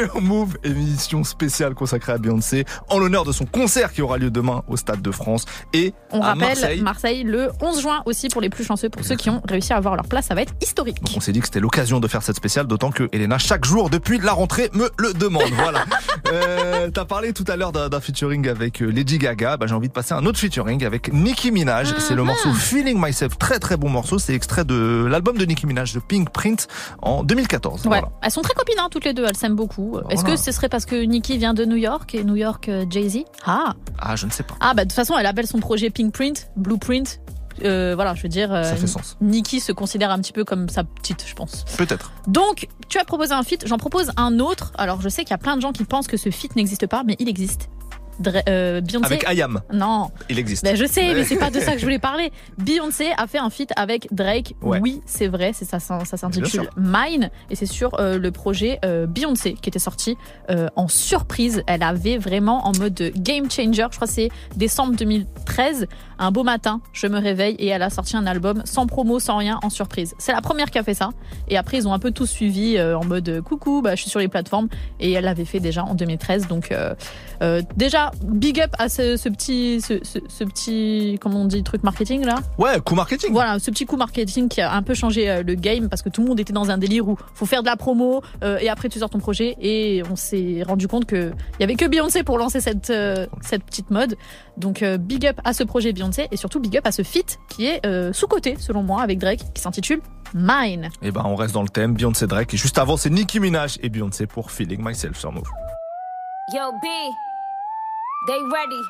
sur Move, émission spéciale consacrée à Beyoncé en l'honneur de son concert qui aura lieu demain au Stade de France et On à rappelle Marseille. Marseille. le 11 juin aussi pour les plus chanceux, pour ceux qui ont réussi à avoir leur place, ça va être historique. On s'est dit que c'était l'occasion de faire cette spéciale, d'autant que Elena, chaque jour depuis la rentrée, me le demande. Voilà. [laughs] euh, T'as parlé tout à l'heure d'un featuring avec euh, Lady Gaga. Bah, J'ai envie de passer à un autre featuring avec Nicki Minaj. C'est le morceau Feeling Myself. Très très bon morceau. C'est extrait de l'album de Nicki Minaj, de Pink Print, en 2014. Ouais. Voilà. Elles sont très copines hein, toutes les deux, elles s'aiment beaucoup. Est-ce Voilà. que ce serait parce que Nicki vient de New York et New York euh, Jay-Z Ah Ah, je ne sais pas. Ah bah de toute façon elle appelle son projet Pink Print, Blueprint. Euh, voilà, je veux dire, euh, Ça fait sens. Nicki se considère un petit peu comme sa petite, je pense. Peut-être. Donc, tu as proposé un feat, j'en propose un autre. Alors, je sais qu'il y a plein de gens qui pensent que ce feat n'existe pas, mais il existe. Dre- euh, Beyoncé. Avec Ayam. Non. Il existe. Ben, je sais, mais c'est pas de ça que je voulais [laughs] parler. Beyoncé a fait un feat avec Drake. Ouais. Oui, c'est vrai, c'est ça, ça, s'intitule. Mine et c'est sur euh, le projet euh, Beyoncé qui était sorti en surprise. Elle avait vraiment en mode game changer. Je crois que c'est décembre 2013. Un beau matin, je me réveille et elle a sorti un album sans promo, sans rien, en surprise. C'est la première qui a fait ça. Et après, ils ont un peu tous suivi en mode coucou, bah, je suis sur les plateformes. Et elle l'avait fait déjà en 2013. Donc, euh, big up à ce, ce petit, ce, ce- ce petit, comment on dit, truc marketing là. Ouais, coup marketing. Voilà, ce petit coup marketing qui a un peu changé euh, le game parce que tout le monde était dans un délire où faut faire de la promo euh, et après tu sors ton projet et on s'est rendu compte que il y avait que Beyoncé pour lancer cette euh, cette petite mode. Donc euh, big up à ce projet Beyoncé et surtout big up à ce feat qui est euh, sous côté selon moi avec Drake qui s'intitule Mine. Et ben, on reste dans le thème. Beyoncé Drake. Et juste avant, c'est Nicki Minaj et Beyoncé pour Feeling Myself sur Move. Yo, B, they ready.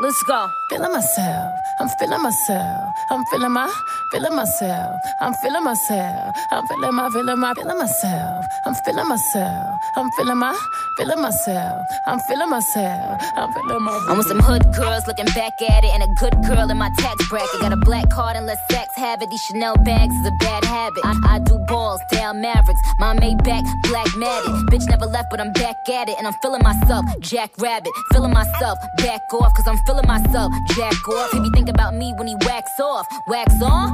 Let's go. Feeling myself, I'm feeling myself, I'm feeling my, feeling myself, I'm feeling myself, I'm feeling my, feeling my, feeling myself, I'm feeling myself, I'm feeling my, feeling myself, I'm feeling myself, I'm feeling my. I'm with some hood girls looking back at it, and a good girl in my tax bracket. Got a black card and let sex have it. These Chanel bags is a bad habit. I, I do balls, down Mavericks. My Maybach, black matted. Bitch never left, but I'm back at it, and I'm feeling myself, Jack Rabbit. Feeling myself, back off, cause I'm feeling myself, Jack off. He be think about me when he wax off, wax on.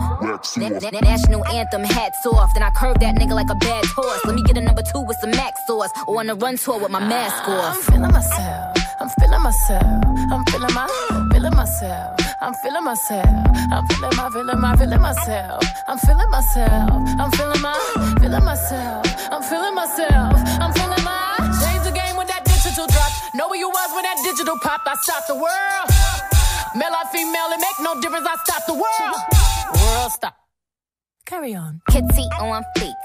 Na- na- national anthem, hats off. Then I curve that nigga like a bad horse. Let me get a number two with some max sauce, or on a run tour with my mask off. I'm feeling myself, I'm feeling myself, I'm feeling my, feeling myself, I'm feeling myself, I'm feeling my, feeling my, feeling myself, I'm feeling myself, I'm feeling my, feeling myself, I'm feeling myself, Know where you was when that digital pop. I stopped the world. Male or female, it make no difference. I stopped the world. World stop. Carry on. Kitty on fleek,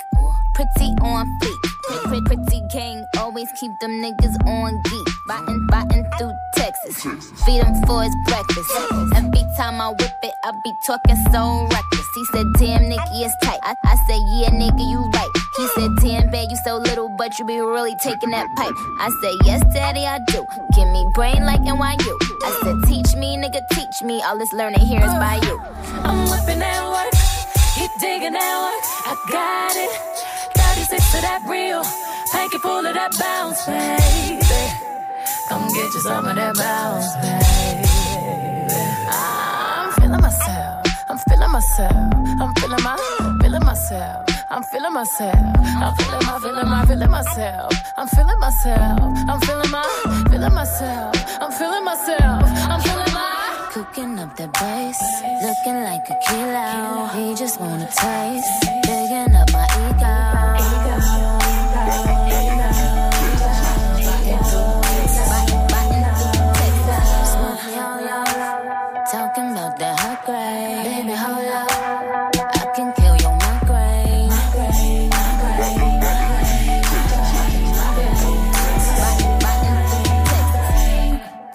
pretty on fleek. Pretty, pretty, gang, always keep them niggas on geek. Riding, riding through Texas, feed him for his breakfast. Every time I whip it, I be talking so reckless. He said, damn, Nicky is tight. I, I said, yeah, nigga, you right. He said, damn, babe, you so little, but you be really taking that pipe. I said, yes, daddy, I do. Give me brain like NYU. I said, teach me, nigga, teach me. All this learning here is by you. I'm whipping that work. He digging that work. I got it. 36 to that real. Hanky full of that bounce, baby. Come get you some of that bounce, baby. I'm feeling myself. I'm feeling myself. I'm feeling my, feeling myself. I'm feeling myself. I'm feeling my, feeling my, feeling myself. I'm feeling myself. I'm feeling my, feeling myself. I'm feeling myself. I'm feeling my. Cooking up the bass, looking like a kilo. He just wanna taste, digging up my ego.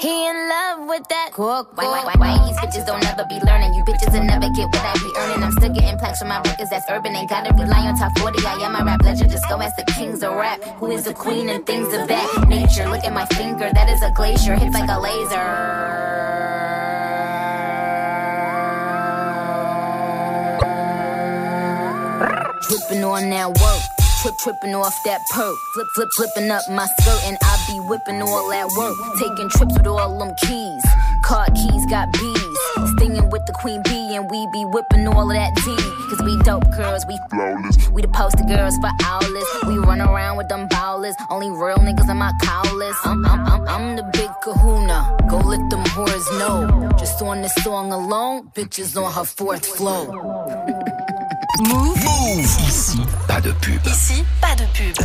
He in love with that cook. Why, why, why, why these bitches don't ever be learning? You bitches will never get what I be earning. I'm still getting plaques from my records that's urban. Ain't gotta rely on top 40. I am a rap legend. Just go ask the kings of rap. Who is the queen and things of that nature? Look at my finger. That is a glacier. Hits like a laser. Tripping on that work Trip, tripping off that perk. Flip, flip, flipping up my skirt, and I be whipping all that work. Taking trips with all them keys. Car keys got bees. Stinging with the queen bee, and we be whipping all of that tea. Cause we dope girls, we flawless. We the poster girls for owlets. We run around with them bowlers. Only real niggas in my cowlers. I'm, I'm, I'm, I'm the big kahuna. Go let them whores know. Just on this song alone, bitches on her fourth floor. [laughs] Move. Ici, pas de pub. Ici, pas de pub.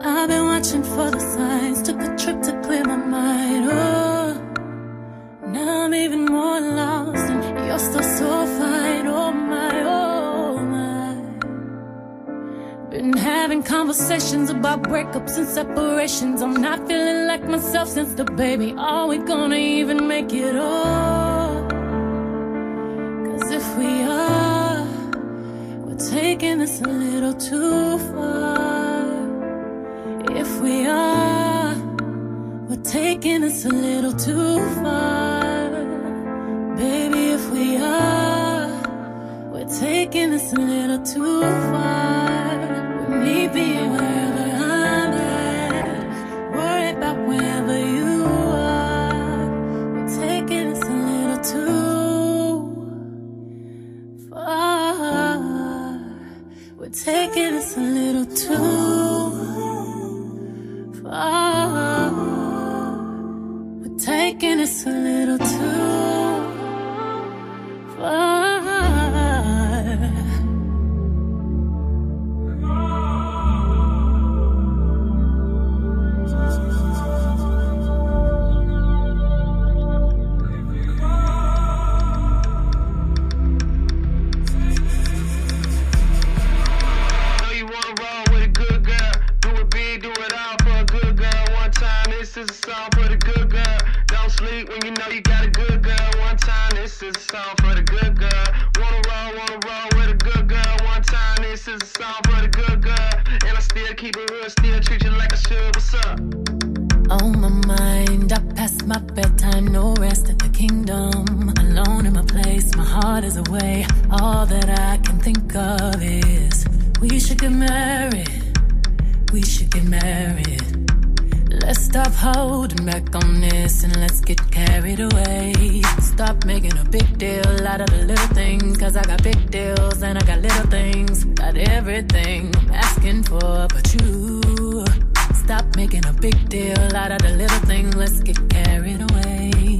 I've been watching for the signs, took a trip to clear my mind. Oh, now I'm even more lost, and you're still so fine. Having conversations about breakups and separations. I'm not feeling like myself since the baby. Are we gonna even make it all? Cause if we are, we're taking this a little too far. If we are, we're taking this a little too far. Baby, if we are, we're taking this a little too far. Me being wherever I'm at, wherever you are. We're taking this a little too far. We're taking this a little too far. We're taking this a little too far. Song for the good girl. Don't sleep when you know you got a good girl. One time, this is a song for the good girl. Wanna roll, wanna roll with a good girl. One time, this is a song for the good girl. And I still keep it real, still treat you like I should. What's up? On my mind, I past my bedtime, no rest at the kingdom. Alone in my place, my heart is away. All that I can think of is we should get married. We should get married. Let's stop holding back on this and let's get carried away. Stop making a big deal out of the little things. Cause I got big deals and I got little things. Got everything I'm asking for but you. Stop making a big deal out of the little things. Let's get carried away.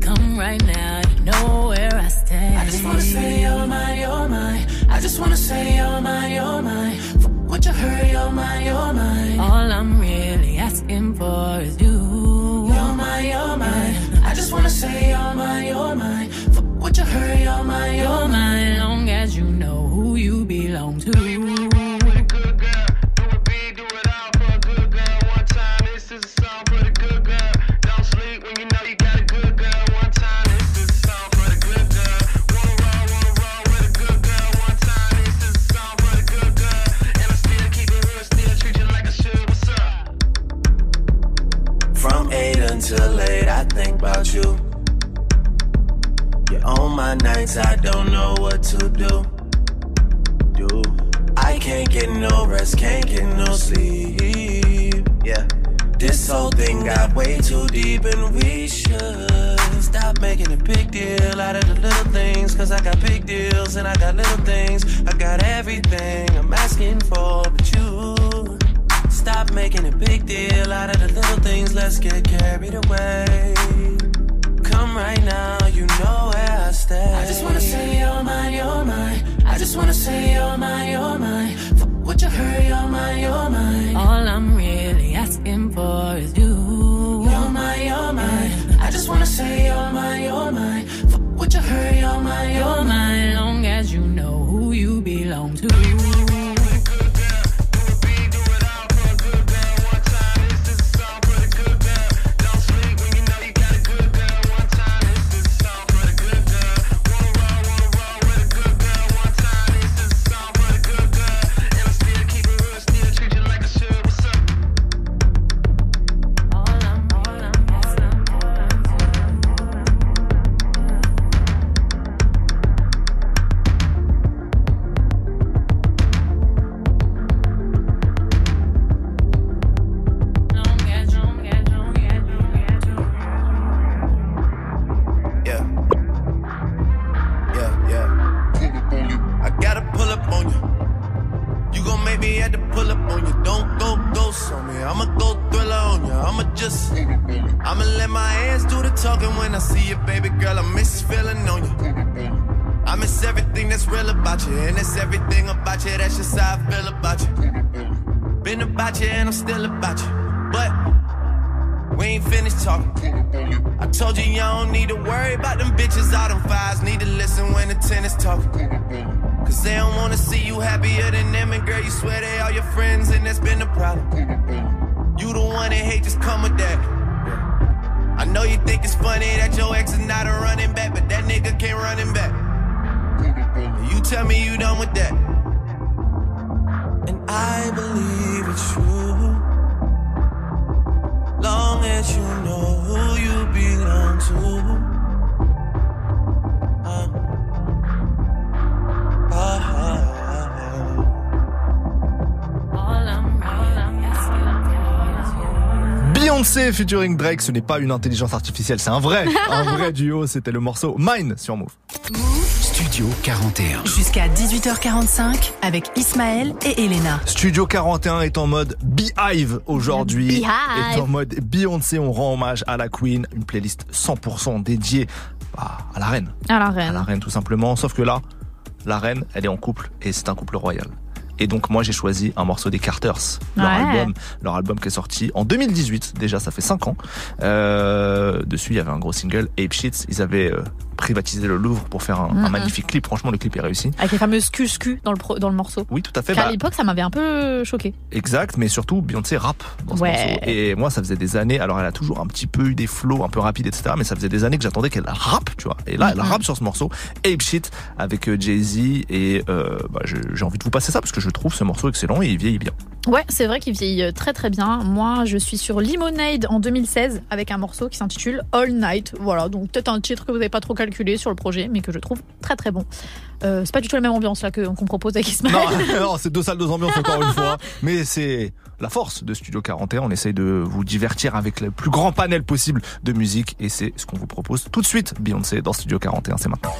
Come right now, you know where I stand. I just wanna say oh you're mine, you're oh mine. I just wanna say oh you're mine, you're mine. F- what you heard, you're mine, you're mine? All I'm really asking for is you. You're mine, you're mine. I just wanna say you're mine, you're mine. F- what you heard, you're mine, you're You're mine. mine, long as you know who you belong to. Featuring Drake, ce n'est pas une intelligence artificielle, c'est un vrai, un [laughs] vrai duo. C'était le morceau Mine sur Move. Studio 41. Jusqu'à 18h45 avec Ismaël et Elena. Studio 41 est en mode Beehive aujourd'hui. Beehive. Est en mode Beyoncé. On rend hommage à la Queen. Une playlist 100% dédiée à, à la reine. À la reine. À la reine tout simplement. Sauf que là, la reine, elle est en couple et c'est un couple royal. Et donc moi j'ai choisi un morceau des Carters, leur Ouais. album, leur album qui est sorti en 2018. Déjà ça fait 5 ans. Euh, dessus il y avait un gros single, Ape Shit. Ils avaient euh, privatisé le Louvre pour faire un, un magnifique clip. Franchement le clip est réussi. Avec les fameuses QSQ dans le, pro- dans le morceau. Oui tout à fait. Car Bah, à l'époque, ça m'avait un peu choqué. Exact, mais surtout Beyoncé rappe dans ce Ouais. morceau. Et moi, ça faisait des années. Alors, elle a toujours un petit peu eu des flows un peu rapides, etc. Mais ça faisait des années que j'attendais qu'elle rappe, tu vois. Et là, elle rappe sur ce morceau, Ape Shit, avec euh, Jay Z. Et euh, bah, j'ai envie de vous passer ça parce que je trouve ce morceau excellent et il vieillit bien. Ouais, c'est vrai qu'il vieillit très très bien. Moi, je suis sur Lemonade en 2016 avec un morceau qui s'intitule All Night. Voilà, donc peut-être un titre que vous n'avez pas trop calculé sur le projet, mais que je trouve très très bon. Euh, c'est pas du tout la même ambiance là que- qu'on propose avec Ismaël. Non, [laughs] non, c'est deux salles, deux ambiances encore une fois. Mais c'est la force de Studio 41. On essaye de vous divertir avec le plus grand panel possible de musique. Et c'est ce qu'on vous propose tout de suite. Beyoncé dans Studio 41, c'est maintenant.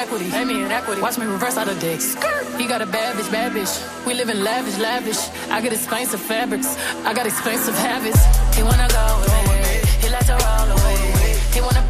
Or pay me in equity, pay me equity. Watch me reverse out of dicks. He got a bad bitch, bad bitch. We live in lavish, lavish. I get expensive fabrics. I got expensive habits. He wanna go me. He like to roll away. He wanna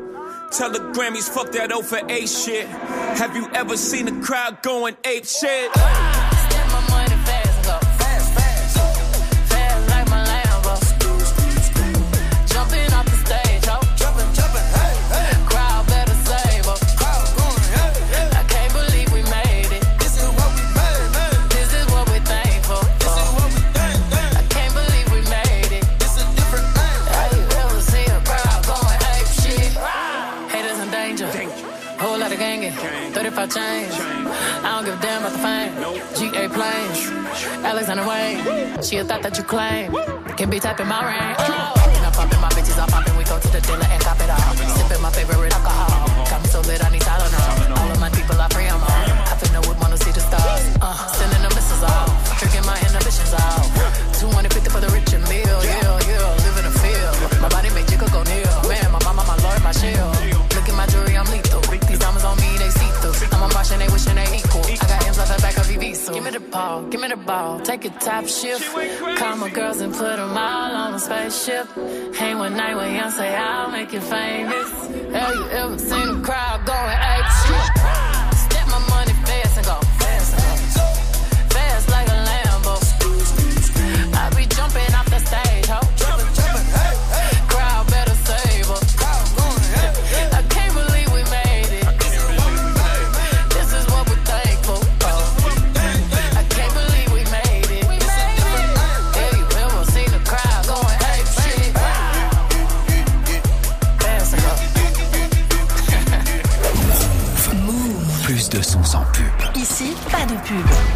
Tell the Grammys, fuck that O for A shit. Have you ever seen a crowd going ape shit? chains. I don't give a damn about the fame. GA planes, Alexander Wayne. She a thought that you claim. Can be tapping my ring. Oh. I poppin', my bitches, I'm poppin'. We go to the dealer and ball, give me the ball, take a top shift. Call my girls and put them all on a spaceship. Hang one night with Beyonce, I'll make you famous. Have you ever seen a crowd going, hey? de pub.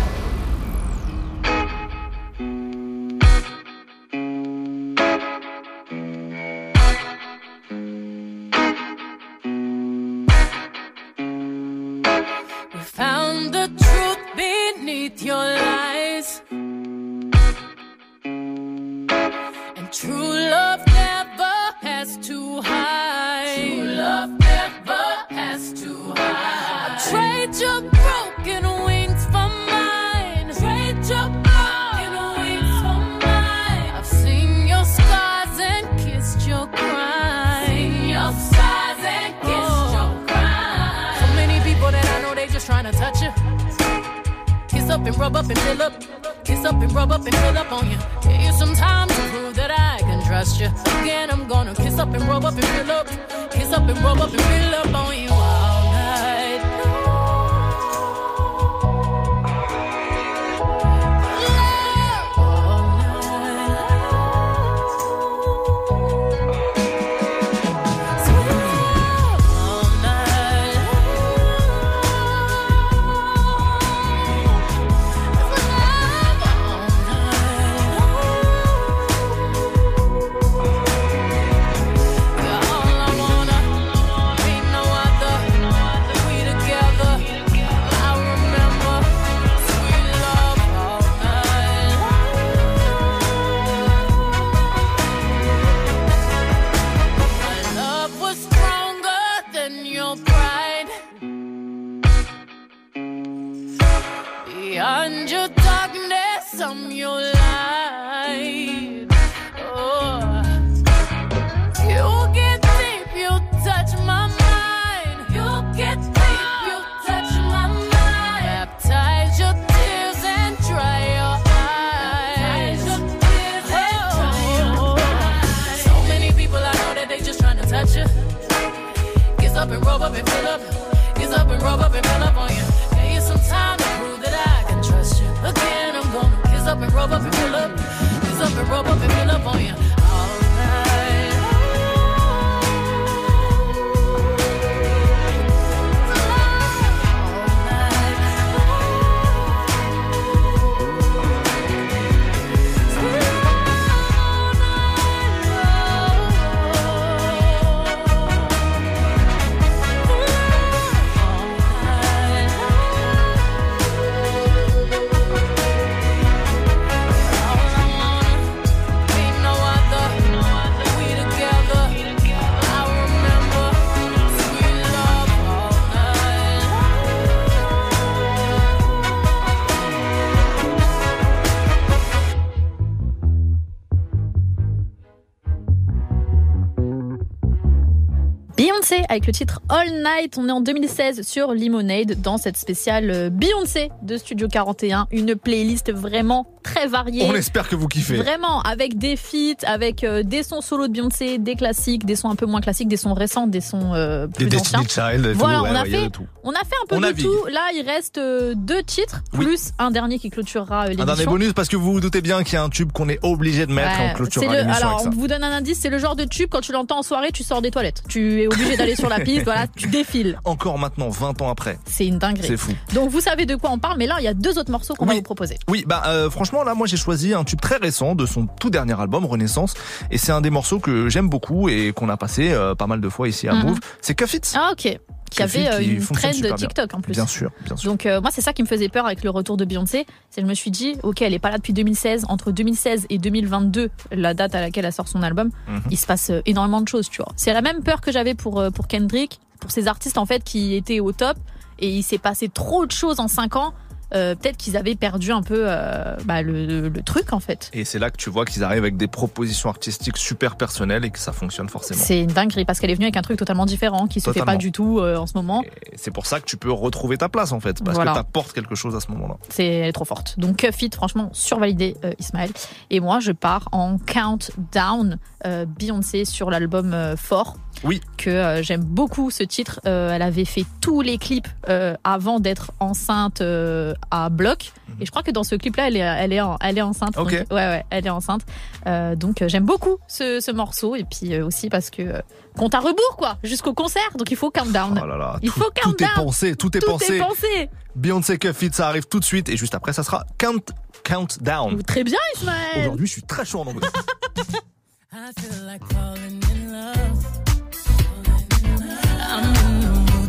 avec le titre All Night. On est en 2016 sur Limonade dans cette spéciale euh, Beyoncé de Studio 41. Une playlist vraiment très varié. On espère que vous kiffez. Vraiment, avec des feats, avec euh, des sons solo de Beyoncé, des classiques, des sons un peu moins classiques, des sons récents, des sons euh, Des plus anciens. Destiny Child, Voilà, ouais, on, a ouais, a fait, on a fait un peu On de navigue. tout. Là, il reste euh, deux titres, plus un dernier qui clôturera euh, Un dernier l'émission. bonus parce que vous vous doutez bien qu'il y a un tube qu'on est obligé de mettre Ouais, en l'émission alors, on vous donne un indice, c'est le genre de tube, quand tu l'entends en soirée, tu sors des toilettes. Tu es obligé d'aller sur la piste, [laughs] voilà, tu défiles. Encore maintenant, 20 ans après. C'est une dinguerie. C'est fou. Donc vous savez de quoi on parle, mais là, il y a deux autres morceaux qu'on va vous proposer. Oui, bah euh, franchement là, moi j'ai choisi un tube très récent de son tout dernier album Renaissance, et c'est un des morceaux que j'aime beaucoup et qu'on a passé euh, pas mal de fois ici à Mhm. Move. C'est Cuff It. Ah ok. Qui avait It euh, qui une super bien. TikTok en plus. Bien sûr, bien sûr. Donc euh, moi c'est ça qui me faisait peur avec le retour de Beyoncé, c'est que je me suis dit ok elle est pas là depuis 2016, entre 2016 et 2022, la date à laquelle elle sort son album, Mhm. il se passe énormément de choses, tu vois. C'est la même peur que j'avais pour pour Kendrick, pour ces artistes en fait qui étaient au top et il s'est passé trop de choses en 5 ans. Euh, Peut-être qu'ils avaient perdu un peu euh, bah, le, truc en fait. Et c'est là que tu vois qu'ils arrivent avec des propositions artistiques super personnelles et que ça fonctionne forcément. C'est une dinguerie parce qu'elle est venue avec un truc totalement différent qui se fait pas du tout euh, en ce moment. C'est pour ça que tu peux retrouver ta place en fait, parce Voilà. que t'apportes quelque chose à ce moment-là. C'est trop forte. Donc Cuff It, franchement, survalidé Ismaël. Et moi, je pars en Countdown Beyoncé sur l'album Fort. Oui. Que euh, j'aime beaucoup ce titre. Euh, elle avait fait tous les clips euh, avant d'être enceinte euh, à bloc. Et je crois que dans ce clip-là, elle est, elle est, en- elle est enceinte. Mhm. Ok. Donc, ouais, ouais, elle est enceinte. Euh, donc euh, j'aime beaucoup ce, ce morceau. Et puis euh, aussi parce que euh, compte à rebours, quoi, jusqu'au concert. Donc il faut Countdown. Oh là là, il tout, faut tout est pensé, tout est Tout pensé. est pensé. Beyoncé Cuff It, ça arrive tout de suite et juste après ça sera Count Countdown. Très bien, Ismaël. Aujourd'hui, je suis très chaud en anglais. [laughs] I feel like falling in love.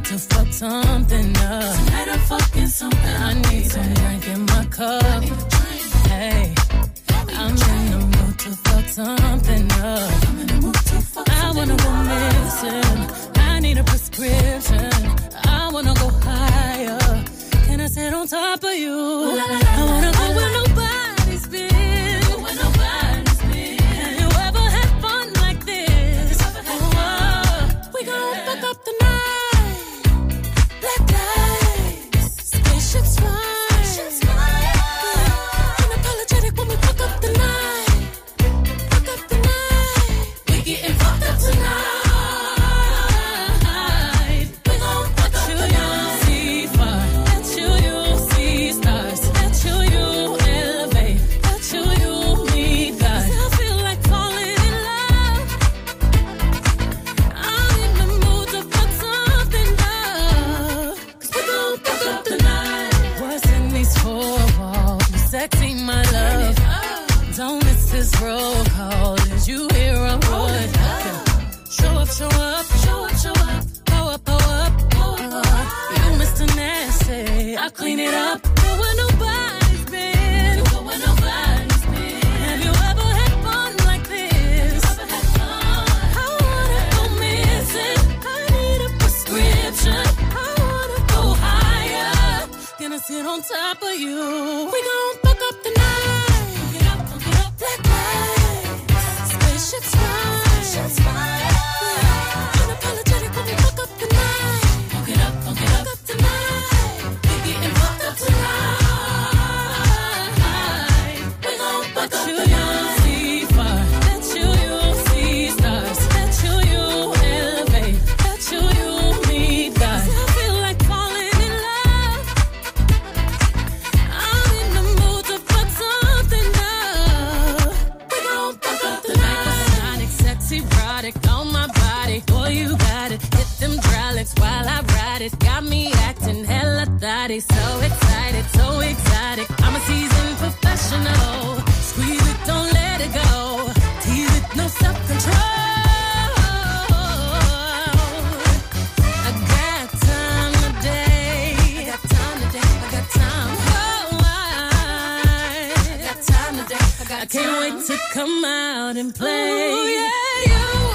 To fuck something up. Tonight I'm fucking something. I need some drink in my cup. Hey, I'm in the mood to fuck something up. I wanna go missing. I need a prescription. I wanna go higher. Can I sit on top of you? I wanna go where nobody's I clean it up. Where nobody's been. Have you ever had fun like this? I wanna go missing. I need a prescription. I wanna go higher. Gonna sit on top of you. We gon' hella thotty. So excited, so exotic. I'm a seasoned professional. Squeeze it, don't let it go. Tease it, no self control. I got time today. I got time today. I got time. Oh, I, I got time today. I got I can't wait to come out and play. Ooh, yeah, you.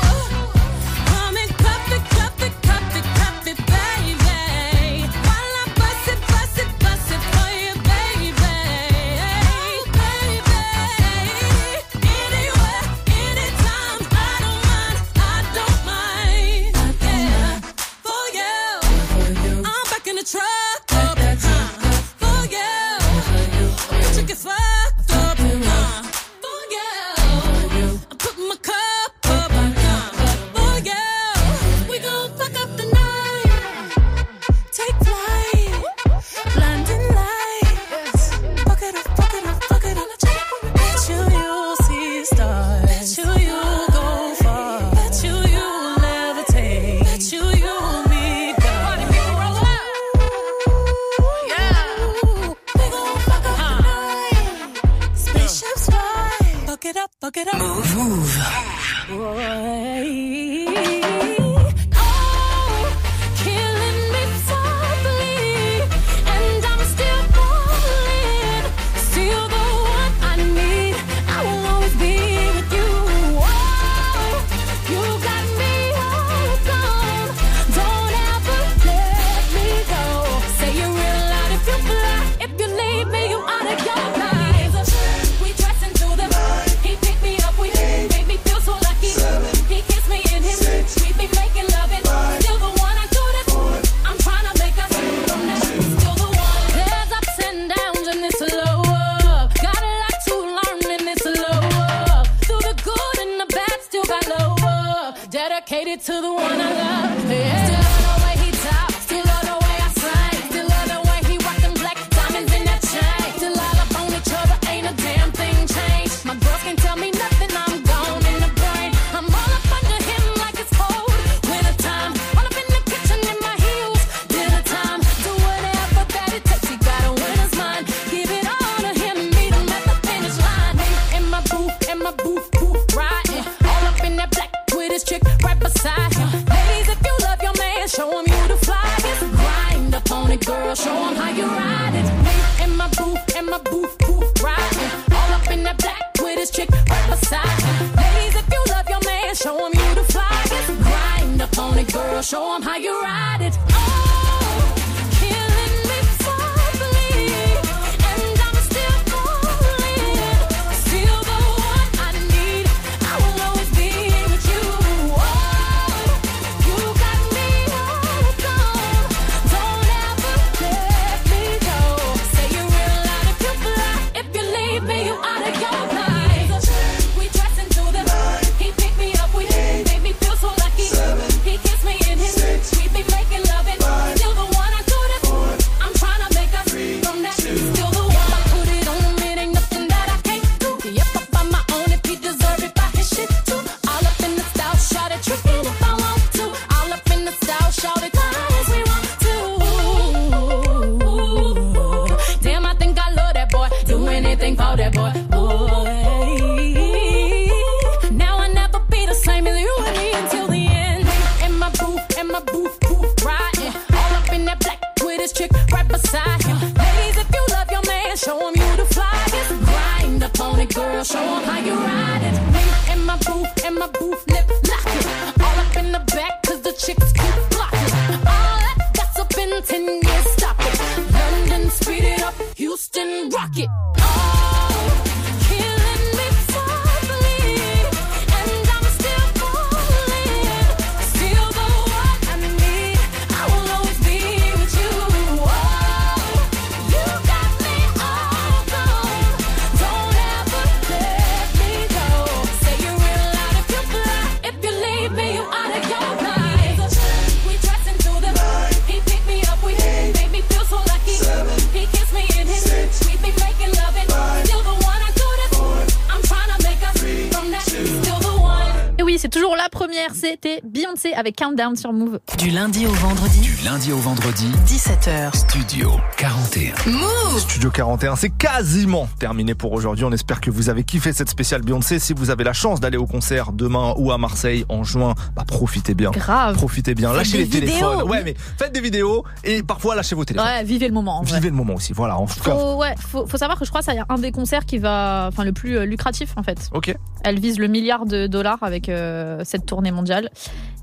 Avec Countdown sur Move. Du lundi au vendredi. Du lundi au vendredi. 17h. Studio 41. Move Studio 41, c'est quasiment terminé pour aujourd'hui. On espère que vous avez kiffé cette spéciale Beyoncé. Si vous avez la chance d'aller au concert demain ou à Marseille en juin, bah, profitez bien. Grave. Profitez bien. Lâchez les vidéos. téléphones. Ouais, mais faites des vidéos et parfois lâchez vos téléphones. Ouais, vivez le moment. Vivez le moment aussi. Voilà, en tout cas. Faut, ouais, faut, savoir que je crois que c'est un des concerts qui va. Enfin, le plus euh, lucratif en fait. Ok. Elle vise le milliard de dollars avec euh, cette tournée mondiale.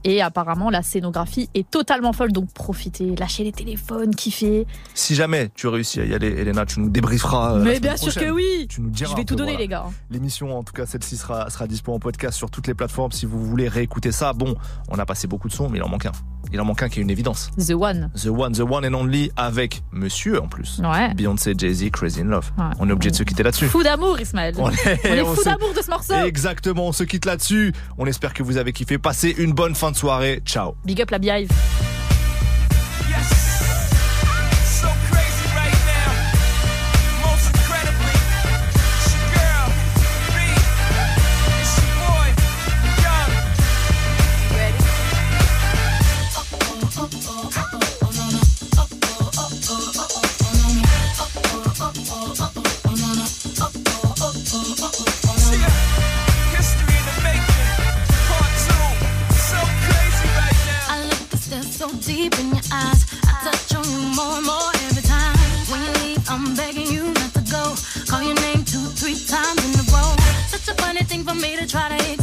Et apparemment, la scénographie est totalement folle. Donc profitez, lâchez les téléphones, kiffez. Si jamais tu réussis à y aller, Elena, tu nous débrieferas. Euh, mais bien sûr que oui. Tu nous diras Je vais tout donner, les gars. L'émission, en tout cas, celle-ci sera, sera dispo en podcast sur toutes les plateformes si vous voulez réécouter ça. Bon, on a passé beaucoup de sons, mais il en manque un il en manque un qui est une évidence. The One. The One, The One and Only avec monsieur en plus. Ouais. Beyoncé, Jay-Z, Crazy in Love. On est obligé de se quitter là-dessus. Fou d'amour, Ismaël. On est, fou d'amour de ce morceau. Exactement, on se quitte là-dessus. On espère que vous avez kiffé. Passez une bonne fin de soirée. Ciao. Big up la bive. Yes try to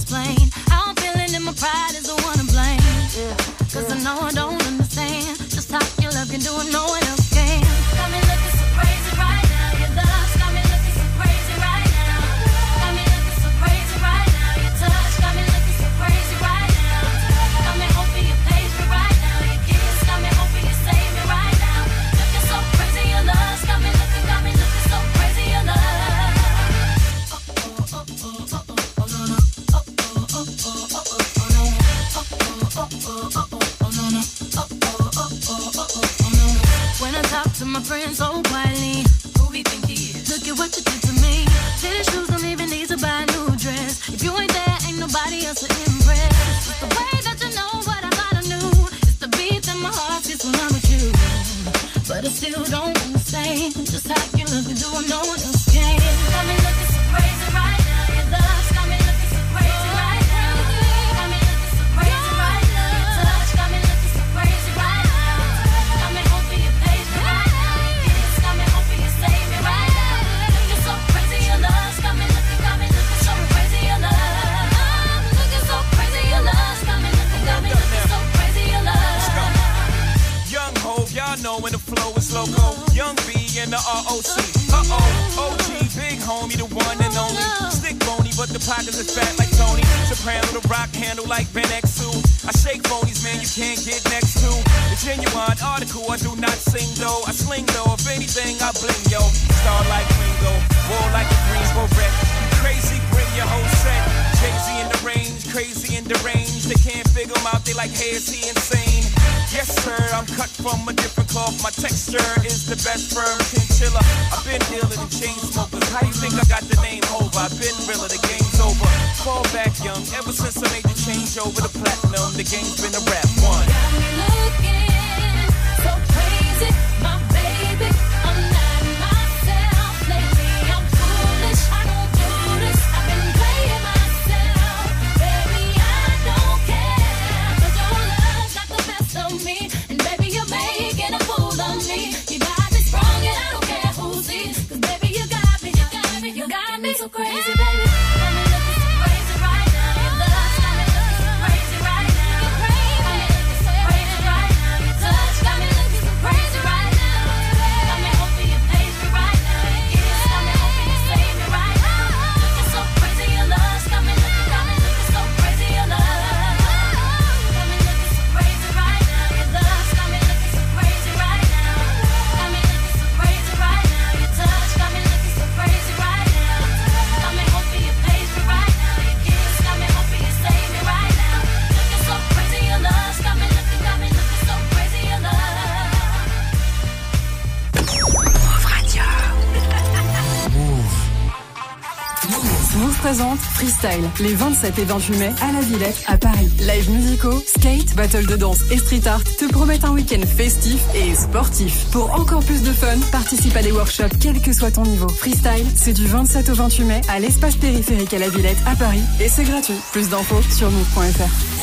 freestyle les 27 et 28 mai à la Villette à Paris. Live musicaux, skate, battle de danse et street art te promettent un week-end festif et sportif. Pour encore plus de fun, participe à des workshops quel que soit ton niveau. Freestyle, c'est du 27 au 28 mai à l'espace périphérique à la Villette à Paris et c'est gratuit. Plus d'infos sur move.fr.